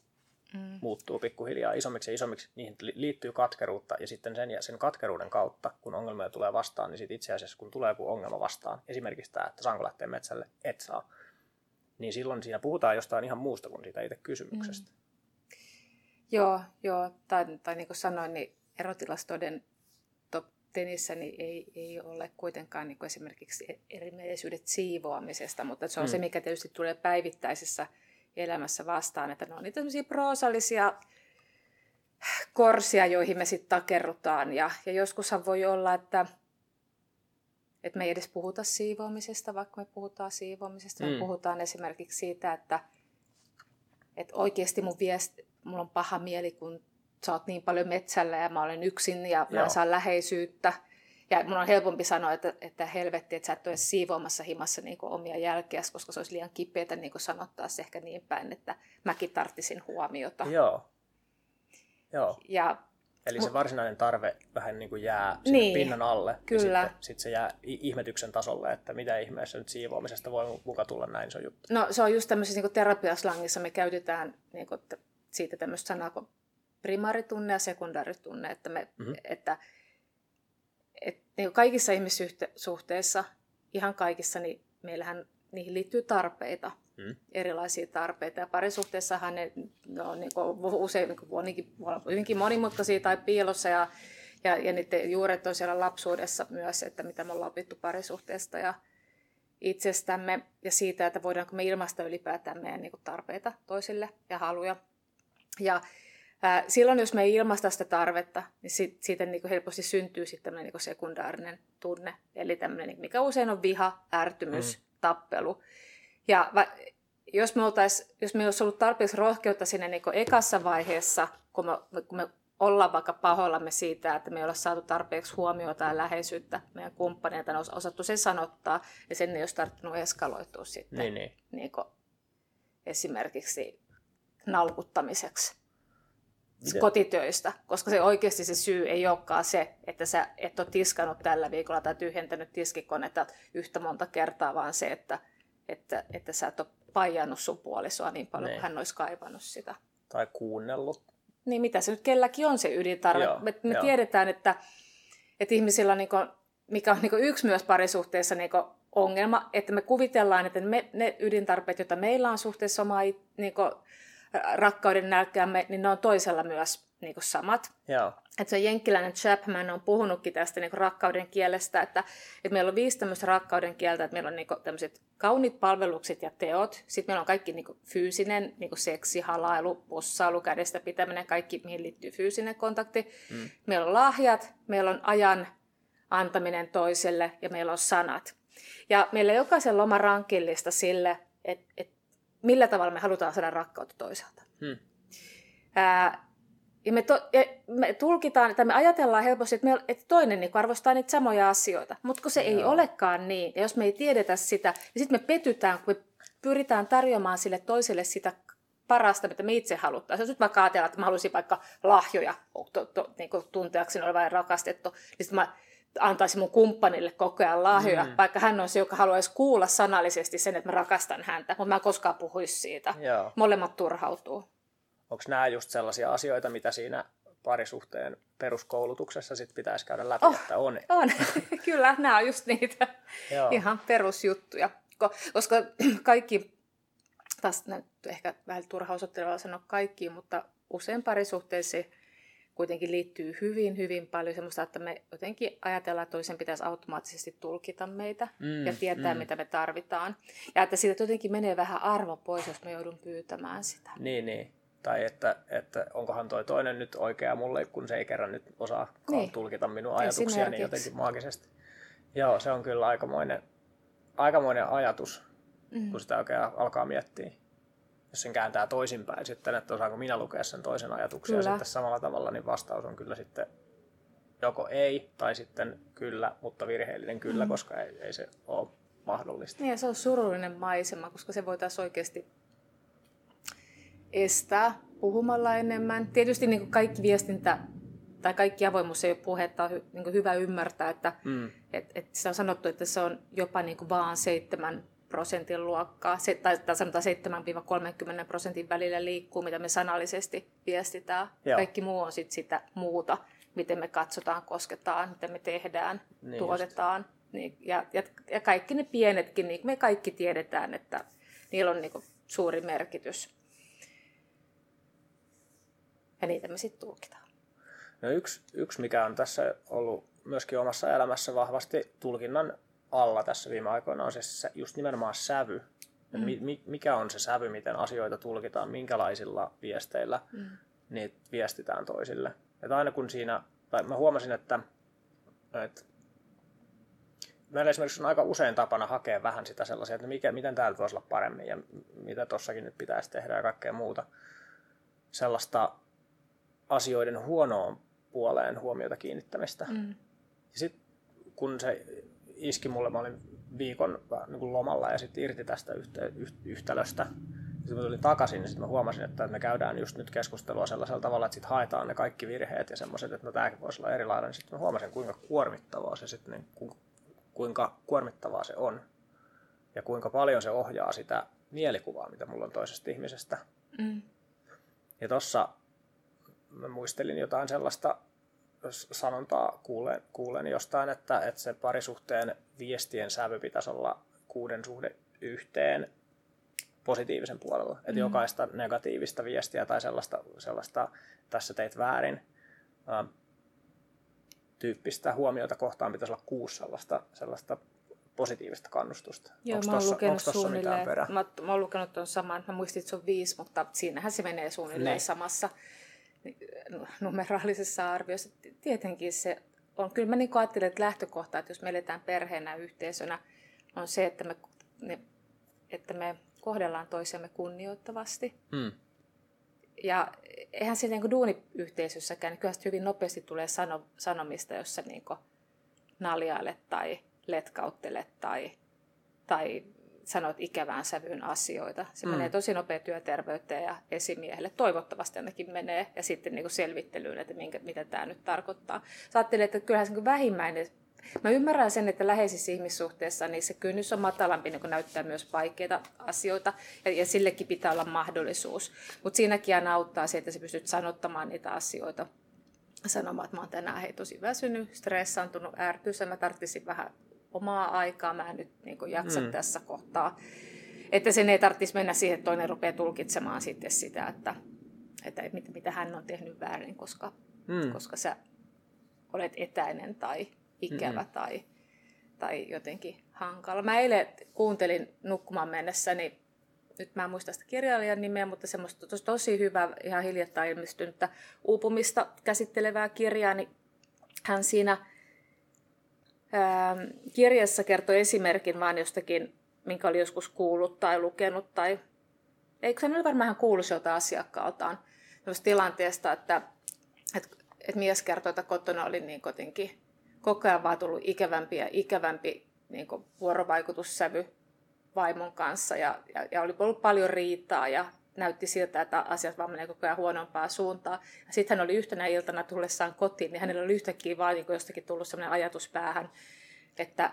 mm. muuttuu pikkuhiljaa isommiksi ja isommiksi. Niihin liittyy katkeruutta ja sitten sen, ja sen katkeruuden kautta, kun ongelmia tulee vastaan, niin sit itse asiassa kun tulee joku ongelma vastaan, esimerkiksi tämä, että saanko lähteä metsälle, et saa, niin silloin siinä puhutaan jostain ihan muusta kuin siitä itse kysymyksestä. Mm. Joo, joo. Tai, tai niin kuin sanoin, niin erotilastoiden top tenissä niin ei, ei ole kuitenkaan niin kuin esimerkiksi erimielisyydet siivoamisesta, mutta se on mm. se, mikä tietysti tulee päivittäisessä elämässä vastaan, että ne on niitä proosallisia korsia, joihin me sitten takerrutaan. Ja, ja joskushan voi olla, että, että me ei edes puhuta siivoamisesta, vaikka me puhutaan siivoamisesta. Mm. Me puhutaan esimerkiksi siitä, että, että oikeasti mun viesti, mulla on paha mieli, kun sä oot niin paljon metsällä ja mä olen yksin ja Joo. mä saan läheisyyttä. Ja mun on helpompi sanoa, että, että helvetti, että sä et ole siivoamassa himassa niin omia jälkeä, koska se olisi liian kipeätä niin sanottaa se ehkä niin päin, että mäkin tarttisin huomiota. Joo. Joo. Ja Eli se varsinainen tarve vähän niin kuin jää sinne niin, pinnan alle. Kyllä. Ja sitten sit se jää ihmetyksen tasolle, että mitä ihmeessä nyt siivoamisesta voi muka tulla näin se juttu. No se on just tämmöisessä niin terapiaslangissa me käytetään niin kuin, siitä tämmöistä sanaa kuin primaaritunne ja sekundaaritunne, että, me, mm-hmm. että, että niin kaikissa ihmissuhteissa, ihan kaikissa, niin meillähän niihin liittyy tarpeita, mm. erilaisia tarpeita. Ja parisuhteessahan ne, ne on niin kuin, usein niin kuin, hyvinkin monimutkaisia tai piilossa ja, ja, ja niiden juuret on siellä lapsuudessa myös, että mitä me ollaan opittu parisuhteesta ja itsestämme ja siitä, että voidaanko me ilmaista ylipäätään meidän niin kuin, tarpeita toisille ja haluja. Ja ää, silloin, jos me ei ilmaista sitä tarvetta, niin sit, siitä niin kuin helposti syntyy sitten tämmöinen niin sekundaarinen tunne. Eli tämmöinen, mikä usein on viha, ärtymys, mm. tappelu. Ja va, jos me, oltais, jos me olisi ollut tarpeeksi rohkeutta sinne niin ekassa vaiheessa, kun me, kun me ollaan vaikka pahoillamme siitä, että me ei olla saatu tarpeeksi huomiota ja läheisyyttä meidän kumppaneilta, ne osattu sen sanottaa, ja sen ei olisi tarttunut eskaloitua sitten Niin, niin. Niin esimerkiksi nalkuttamiseksi Miten? kotitöistä, koska se oikeasti se syy ei olekaan se, että sä et ole tiskannut tällä viikolla tai tyhjentänyt tiskikonetta yhtä monta kertaa, vaan se, että, että, että sä et ole paijannut sun puolisoa niin paljon, Niin. kuin hän olisi kaivannut sitä. Tai kuunnellut. Niin mitä se nyt kelläkin on se ydintarve. Joo, me me joo. tiedetään, että, että ihmisillä on, niin kuin, mikä on niin kuin yksi myös parisuhteessa niin kuin ongelma, että me kuvitellaan, että me, ne ydintarpeet, joita meillä on suhteessa omaa niin kuin, rakkauden nälkäämme, niin ne on toisella myös niin kuin samat. Joo. Että se jenkkiläinen Chapman on puhunutkin tästä niin rakkauden kielestä, että, että meillä on viisi tämmöistä rakkauden kieltä, että meillä on niin tämmöiset kauniit palvelukset ja teot, sitten meillä on kaikki niin fyysinen, niin seksi, halailu, pussailu, kädestä pitäminen, kaikki mihin liittyy fyysinen kontakti. Mm. Meillä on lahjat, meillä on ajan antaminen toiselle ja meillä on sanat. Ja meillä jokaisella on oma rankillista sille, että, että millä tavalla me halutaan saada rakkautta toisaalta. Hmm. Ää, ja me, to, ja me tulkitaan, tai me ajatellaan helposti, että, me, että toinen niin arvostaa niitä samoja asioita. Mutta kun se ei Joo. olekaan niin, ja jos me ei tiedetä sitä, niin sitten me petytään, kun me pyritään tarjoamaan sille toiselle sitä parasta, mitä me itse haluttaisiin. Jos nyt vaikka ajatellaan, että mä haluaisin vaikka lahjoja to, to, niin kuin tunteakseni olevan rakastettu, niin sitten mä antaisin mun kumppanille koko ajan lahjoja, Mm. vaikka hän on se, joka haluaisi kuulla sanallisesti sen, että mä rakastan häntä, mutta mä en koskaan puhuisi siitä. Joo. Molemmat turhautuu. Onko nämä just sellaisia asioita, mitä siinä parisuhteen peruskoulutuksessa sit pitäisi käydä läpi, Oh. että on? On, kyllä, nämä on just niitä Joo. ihan perusjuttuja. Ko- Koska kaikki, taas ehkä vähän turhausottavaa sanoa kaikki, mutta usein parisuhteisiin kuitenkin liittyy hyvin, hyvin paljon semmoista, että me jotenkin ajatellaan, että toisen pitäisi automaattisesti tulkita meitä Mm, ja tietää, mm. mitä me tarvitaan. Ja että siitä jotenkin menee vähän arvo pois, jos me joudun pyytämään sitä. Niin, niin. Tai että, että onkohan toi toinen nyt oikea mulle, kun se ei kerran nyt osaa Niin. tulkita minun ajatuksiani Esimerkiksi. jotenkin maagisesti. Joo, se on kyllä aikamoinen, aikamoinen ajatus, Mm. kun sitä oikein alkaa miettiä. Jos sen kääntää toisinpäin sitten, että osaanko minä lukea sen toisen ajatuksen ja Kyllä. sitten samalla tavalla, niin vastaus on kyllä sitten joko ei tai sitten kyllä, mutta virheellinen kyllä, Mm. koska ei, ei se ole mahdollista. Niin, ja se on surullinen maisema, koska se voitaisiin oikeasti estää puhumalla enemmän. Tietysti niin kuin kaikki viestintä tai kaikki avoimuus ei ole puhetta, on niin hyvä ymmärtää, että Mm. et, et sitä on sanottu, että se on jopa niin kuin vaan 7 prosentin luokkaa, se, tai, tai sanotaan 7-30 prosentin välillä liikkuu, mitä me sanallisesti viestitään. Joo. Kaikki muu on sit sitä muuta, miten me katsotaan, kosketaan, mitä me tehdään, Niin tuotetaan. Niin, ja, ja, ja kaikki ne pienetkin, niin me kaikki tiedetään, että niillä on niin kuin suuri merkitys. Ja niitä me sitten tulkitaan. No yksi, yksi, mikä on tässä ollut myöskin omassa elämässä vahvasti tulkinnan alla tässä viime aikoina, on se just nimenomaan sävy. Mm. Mi, mi- mikä on se sävy, miten asioita tulkitaan, minkälaisilla viesteillä Mm. niitä viestitään toisille. Että aina kun siinä, tai mä huomasin, että, että meillä esimerkiksi on aika usein tapana hakea vähän sitä sellaisia, että mikä, miten täällä voisi olla paremmin ja mitä tossakin nyt pitäisi tehdä ja kaikkea muuta. Sellaista asioiden huonoon puoleen huomiota kiinnittämistä. Mm. Ja sitten kun se iski mulle, mä olin viikon vähän niin kuin lomalla ja sitten irti tästä yhtä, yht, yhtälöstä. Sitten mä tulin takaisin, niin sitten mä huomasin, että me käydään just nyt keskustelua sellaisella tavalla, että sitten haetaan ne kaikki virheet ja semmoiset, että no tämäkin voisi olla erilainen. Sitten mä huomasin, kuinka kuormittavaa se sitten, niin, ku- kuinka kuormittavaa se on. Ja kuinka paljon se ohjaa sitä mielikuvaa, mitä mulla on toisesta ihmisestä. Mm. Ja tossa mä muistelin jotain sellaista sanontaa kuulen, kuulen jostain, että, että se parisuhteen viestien sävy pitäisi olla kuuden suhde yhteen positiivisen puolella. Mm. Että jokaista negatiivista viestiä tai sellaista, sellaista tässä teit väärin ää, tyyppistä huomiota kohtaan pitäisi olla kuusi sellaista, sellaista positiivista kannustusta. Joo, Onks mä oon tossa- lukenut suunnilleen, mä, mä oon lukenut tuon saman, mä muistin, että se on viisi, mutta siinähän se menee suunnilleen Niin. niin. samassa. numeraalisessa arviossa. Tietenkin se on, kyllä mä niin ajattelen, että lähtökohta, että jos me eletään perheenä yhteisönä, on se, että me, ne, että me kohdellaan toisiamme kunnioittavasti. Mm. Ja eihän se niin duuniyhteisössäkään, niin kyllä hyvin nopeasti tulee sano, sanomista, jossa niin naljailet tai letkauttelet tai, tai sanot ikävään sävyyn asioita. Se mm. menee tosi nopea työterveyteen ja esimiehelle. Toivottavasti ainakin menee. Ja sitten niin selvittelyyn, että minkä, mitä tämä nyt tarkoittaa. Sä että kyllähän se vähimmäinen Mä ymmärrän sen, että läheisissä ihmissuhteissa niin se kynnys on matalampi, niin kun näyttää myös vaikeita asioita, ja, ja sillekin pitää olla mahdollisuus. Mutta siinäkin aina auttaa se, että sä pystyt sanottamaan niitä asioita sanomaan, että mä oon tänään hei, tosi väsynyt, stressaantunut, ärtyys, mä tarvitsisin vähän omaa aikaa, mä en nyt niin jaksa mm. tässä kohtaa. Että sen ei tarvitsisi mennä siihen, että toinen rupeaa tulkitsemaan sitten sitä, että, että mitä, mitä hän on tehnyt väärin, koska, mm. koska sä olet etäinen tai ikävä mm-hmm. tai, tai jotenkin hankala. Mä eilen kuuntelin nukkumaan mennessäni, nyt mä en muista sitä kirjailijan nimeä, mutta semmoista tosi, tosi hyvää, ihan hiljattain ilmestynyttä uupumista käsittelevää kirjaa, niin hän siinä kirjassa kertoi esimerkin vaan jostakin, minkä oli joskus kuullut tai lukenut, tai eikö hän ole varmaan kuullut jolta asiakkaaltaan? Tilanteesta, että, että, että mies kertoi, että kotona oli niin kotinkin koko ajan vaan tullut ikävämpi ja ikävämpi niin vuorovaikutussävy vaimon kanssa ja, ja, ja oli ollut paljon riitaa ja näytti siltä, että asiat vaan menee koko ajan huonompaa suuntaan. Sitten hän oli yhtenä iltana tullessaan kotiin, niin hänellä oli yhtäkkiä vaan niin jostakin tullut sellainen ajatus päähän, että,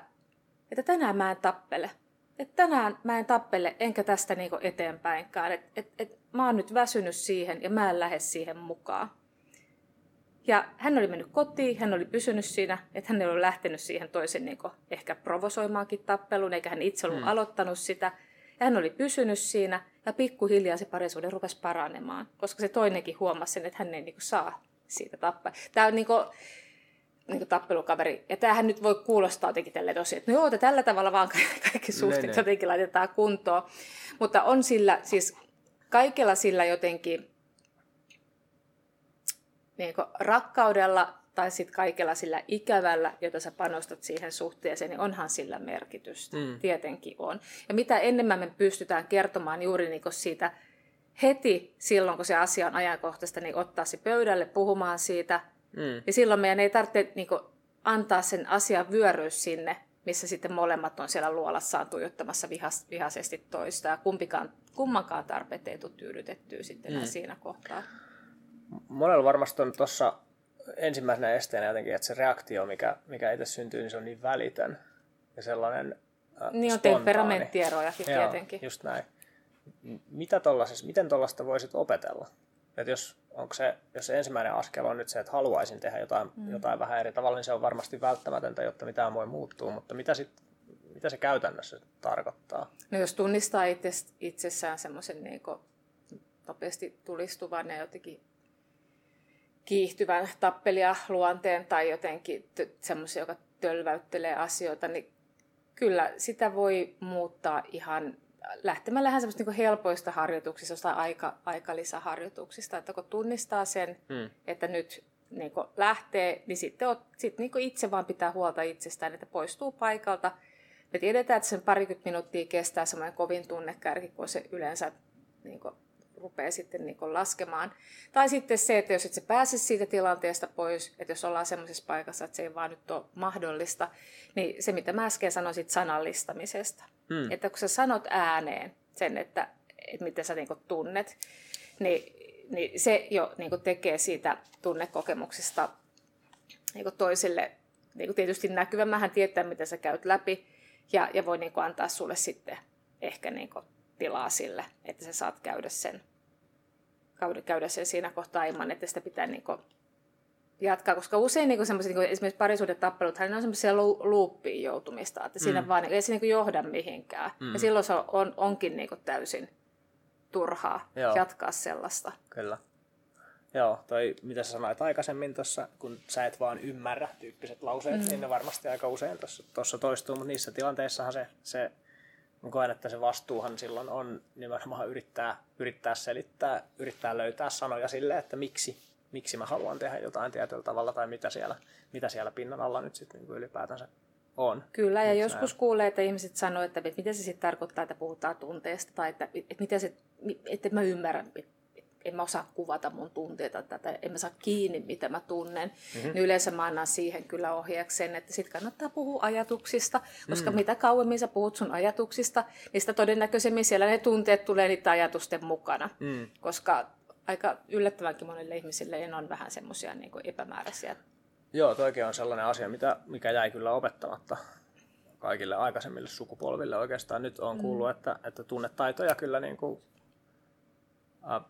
että tänään mä en tappele. Että tänään mä en tappele, enkä tästä niin eteenpäinkään. Et, et, et, mä oon nyt väsynyt siihen ja mä en lähde siihen mukaan. Ja hän oli mennyt kotiin, hän oli pysynyt siinä, että hän ei ollut lähtenyt siihen toisen niin ehkä provosoimaankin tappeluun, eikä hän itse ollut hmm. aloittanut sitä. Ja hän oli pysynyt siinä, ja pikkuhiljaa se parisuuden rupesi paranemaan, koska se toinenkin huomasi sen, että hän ei niin kuin, saa siitä tappaa. Tämä on niin kuin, niin kuin tappelukaveri. Ja tämähän nyt voi kuulostaa jotenkin tälle tosi, että no joo, tällä tavalla vaan kaikki suhteet jotenkin laitetaan kuntoon. Mutta on sillä, siis kaikella sillä jotenkin niin rakkaudella tai sitten kaikella sillä ikävällä, jota sä panostat siihen suhteeseen, niin onhan sillä merkitystä. Mm. Tietenkin on. Ja mitä enemmän me pystytään kertomaan juuri niin siitä heti silloin, kun se asia on ajankohtaista, niin ottaa se pöydälle puhumaan siitä. Mm. Ja silloin meidän ei tarvitse niin antaa sen asian vyöryä sinne, missä sitten molemmat on siellä luolassaan tuijottamassa vihas, vihaisesti toista. Ja kumpikaan, kummankaan tarpeet ei tule tyydytettyä sitten mm. siinä kohtaa monella varmasti on tuossa ensimmäisenä esteenä jotenkin, että se reaktio, mikä, mikä itse syntyy, niin se on niin välitön ja sellainen äh, Niin on temperamenttierojakin Joo, tietenkin. just näin. Mitä miten tuollaista voisit opetella? Että jos, onko se, jos se ensimmäinen askel on nyt se, että haluaisin tehdä jotain, mm. jotain vähän eri tavalla, niin se on varmasti välttämätöntä, jotta mitään voi muuttua. Mutta mitä, sit, mitä se käytännössä tarkoittaa? No jos tunnistaa itse, itsessään semmoisen niin nopeasti tulistuvan ja jotenkin kiihtyvän tappelia luonteen tai jotenkin semmoisen, joka tölväyttelee asioita, niin kyllä sitä voi muuttaa ihan lähtemällä semmoista niin helpoista harjoituksista tai aika, aikalisäharjoituksista, että kun tunnistaa sen, hmm. että nyt niin lähtee, niin sitten sit niin itse vaan pitää huolta itsestään, että poistuu paikalta. Me tiedetään, että sen parikymmentä minuuttia kestää semmoinen kovin tunnekärki, kun se yleensä niin rupeaa sitten niin laskemaan. Tai sitten se, että jos et se pääse siitä tilanteesta pois, että jos ollaan semmoisessa paikassa, että se ei vaan nyt ole mahdollista, niin se mitä mä äsken sanoin sit sanallistamisesta. Hmm. Että kun sä sanot ääneen sen, että, että miten sä niin tunnet, niin, niin se jo niin tekee siitä tunnekokemuksesta niin toisille niin tietysti näkyvämmähän tietää, mitä sä käyt läpi, ja, ja voi niin antaa sulle sitten ehkä niin tilaa sille, että sä saat käydä sen käydä sen siinä kohtaa ilman, että sitä pitää niin kuin jatkaa, koska usein niin semmoiset, niin esimerkiksi parisuuden tappelut, ne on semmoisia luuppiin joutumista, että siinä mm. vaan ei se niin johda mihinkään. Mm. Ja silloin se on, onkin niin täysin turhaa Joo. jatkaa sellaista. Kyllä. Joo, toi mitä sä sanoit aikaisemmin tuossa, kun sä et vaan ymmärrä tyyppiset lauseet, mm. niin ne varmasti aika usein tuossa toistuu, mutta niissä tilanteissahan se, se mä koen, että se vastuuhan silloin on nimenomaan yrittää, yrittää selittää, yrittää löytää sanoja sille, että miksi, miksi mä haluan tehdä jotain tietyllä tavalla tai mitä siellä, mitä siellä pinnan alla nyt sitten niin ylipäätänsä on. Kyllä, ja joskus näin. kuulee, että ihmiset sanoo, että, että mitä se sitten tarkoittaa, että puhutaan tunteesta, tai että, että, mitä se, että mä ymmärrän, en mä osaa kuvata mun tunteita tai en mä saa kiinni, mitä mä tunnen, mm-hmm. niin yleensä mä annan siihen kyllä ohjeeksi sen, että sit kannattaa puhua ajatuksista, koska mm. mitä kauemmin sä puhut sun ajatuksista, niin sitä todennäköisemmin siellä ne tunteet tulee niitä ajatusten mukana, mm. koska aika yllättävänkin monille ihmisille ne on vähän semmoisia niin epämääräisiä. Joo, toikin on sellainen asia, mitä, mikä jäi kyllä opettamatta kaikille aikaisemmille sukupolville oikeastaan. Nyt on kuullut, mm. että, että tunnetaitoja kyllä niin kuin, äh,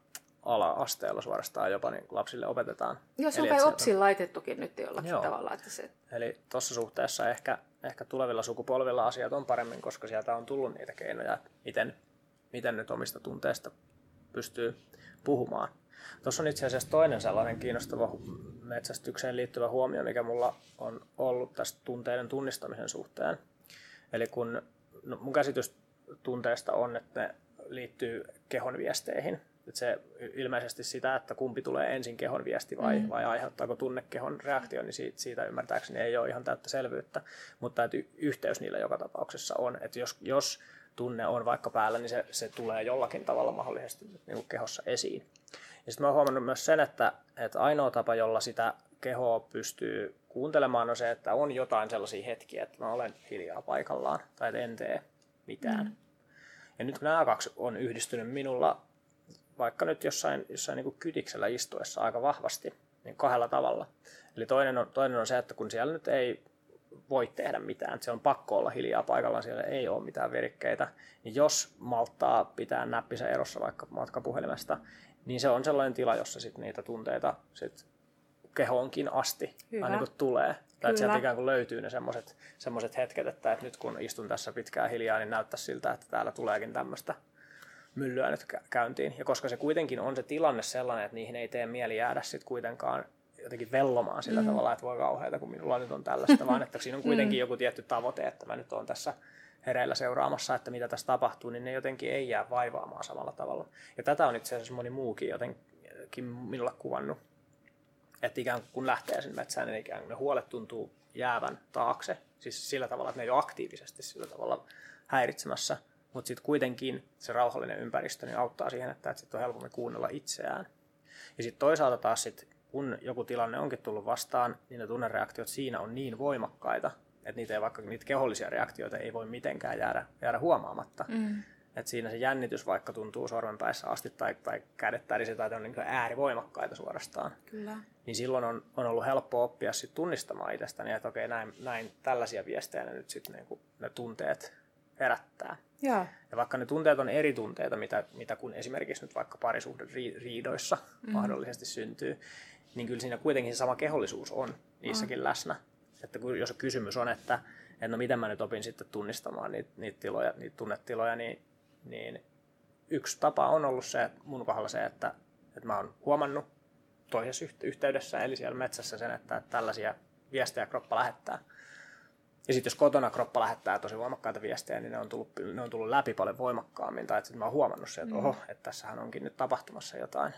ala-asteella suorastaan jopa niin lapsille opetetaan. Joo, se on kai opsin laitettukin nyt jollakin Joo. tavalla. Että se... Eli tuossa suhteessa ehkä, ehkä tulevilla sukupolvilla asiat on paremmin, koska sieltä on tullut niitä keinoja, miten, miten nyt omista tunteista pystyy puhumaan. Tuossa on itse asiassa toinen sellainen kiinnostava metsästykseen liittyvä huomio, mikä mulla on ollut tästä tunteiden tunnistamisen suhteen. Eli kun no mun käsitys tunteesta on, että ne liittyy kehon viesteihin. Että se ilmeisesti sitä, että kumpi tulee ensin kehon viesti vai, mm. vai aiheuttaako tunne kehon reaktio, niin siitä, siitä ymmärtääkseni ei ole ihan täyttä selvyyttä. Mutta että yhteys niillä joka tapauksessa on. Että jos, jos tunne on vaikka päällä, niin se, se tulee jollakin tavalla mahdollisesti niin kuin kehossa esiin. Ja sitten mä oon huomannut myös sen, että, että ainoa tapa, jolla sitä kehoa pystyy kuuntelemaan, on se, että on jotain sellaisia hetkiä, että mä olen hiljaa paikallaan tai en tee mitään. Mm. Ja nyt kun nämä kaksi on yhdistynyt minulla vaikka nyt jossain, jossain niin kuin kytiksellä istuessa aika vahvasti, niin kahdella tavalla. Eli toinen on, toinen on se, että kun siellä nyt ei voi tehdä mitään, se on pakko olla hiljaa paikallaan, siellä ei ole mitään virikkeitä, niin jos malttaa pitää näppisä erossa vaikka matkapuhelimesta, niin se on sellainen tila, jossa sit niitä tunteita sit kehoonkin asti Hyvä. aina kun tulee. Tai että sieltä ikään kuin löytyy ne semmoiset hetket, että, että nyt kun istun tässä pitkään hiljaa, niin näyttää siltä, että täällä tuleekin tämmöistä myllyä nyt käyntiin. Ja koska se kuitenkin on se tilanne sellainen, että niihin ei tee mieli jäädä sitten kuitenkaan jotenkin vellomaan sillä mm. tavalla, että voi kauheita, kun minulla nyt on tällaista, vaan että siinä on kuitenkin mm. joku tietty tavoite, että mä nyt olen tässä hereillä seuraamassa, että mitä tässä tapahtuu, niin ne jotenkin ei jää vaivaamaan samalla tavalla. Ja tätä on itse asiassa moni muukin jotenkin minulle kuvannut, että ikään kuin kun lähtee sinne metsään, niin ikään kuin ne huolet tuntuu jäävän taakse, siis sillä tavalla, että ne ei ole aktiivisesti sillä tavalla häiritsemässä, mutta sitten kuitenkin se rauhallinen ympäristö niin auttaa siihen, että, että sit on helpommin kuunnella itseään. Ja sitten toisaalta taas sit, kun joku tilanne onkin tullut vastaan, niin ne tunnereaktiot siinä on niin voimakkaita, että niitä ei, vaikka niitä kehollisia reaktioita ei voi mitenkään jäädä, jäädä huomaamatta. Mm. Et siinä se jännitys vaikka tuntuu sormenpäissä asti tai, tai kädet tärisee tai on niin äärivoimakkaita suorastaan. Kyllä. Niin silloin on, on ollut helppo oppia sit tunnistamaan itsestäni, että okei näin, näin tällaisia viestejä ne nyt sitten niin ne tunteet herättää. Ja. ja vaikka ne tunteet on eri tunteita, mitä, mitä kun esimerkiksi nyt vaikka parisuhderiidoissa mm. mahdollisesti syntyy, niin kyllä siinä kuitenkin se sama kehollisuus on niissäkin mm. läsnä. Että kun, jos kysymys on, että, että no miten mä nyt opin sitten tunnistamaan niitä, niitä, tiloja, niitä tunnetiloja, niin, niin yksi tapa on ollut se, mun kohdalla se, että, että mä oon huomannut toisessa yhteydessä, eli siellä metsässä sen, että tällaisia viestejä kroppa lähettää. Ja sitten jos kotona kroppa lähettää tosi voimakkaita viestejä, niin ne on tullut, ne on tullut läpi paljon voimakkaammin. Tai että mä oon huomannut se, että mm. oho, että tässähän onkin nyt tapahtumassa jotain,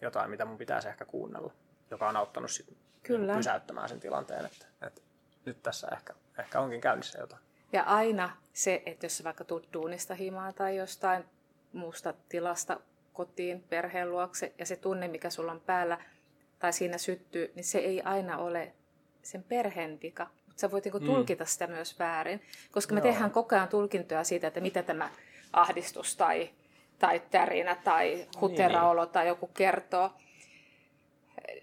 jotain, mitä mun pitäisi ehkä kuunnella. Joka on auttanut sit Kyllä. pysäyttämään sen tilanteen, että, että nyt tässä ehkä, ehkä onkin käynnissä jotain. Ja aina se, että jos vaikka tuut duunista himaa tai jostain muusta tilasta kotiin, perheen luokse, ja se tunne, mikä sulla on päällä tai siinä syttyy, niin se ei aina ole sen perheen vika, sä voit niinku tulkita mm. sitä myös väärin, koska me Joo. tehdään koko ajan tulkintoja siitä, että mitä tämä ahdistus tai, tai tärinä tai huteraolo niin. tai joku kertoo.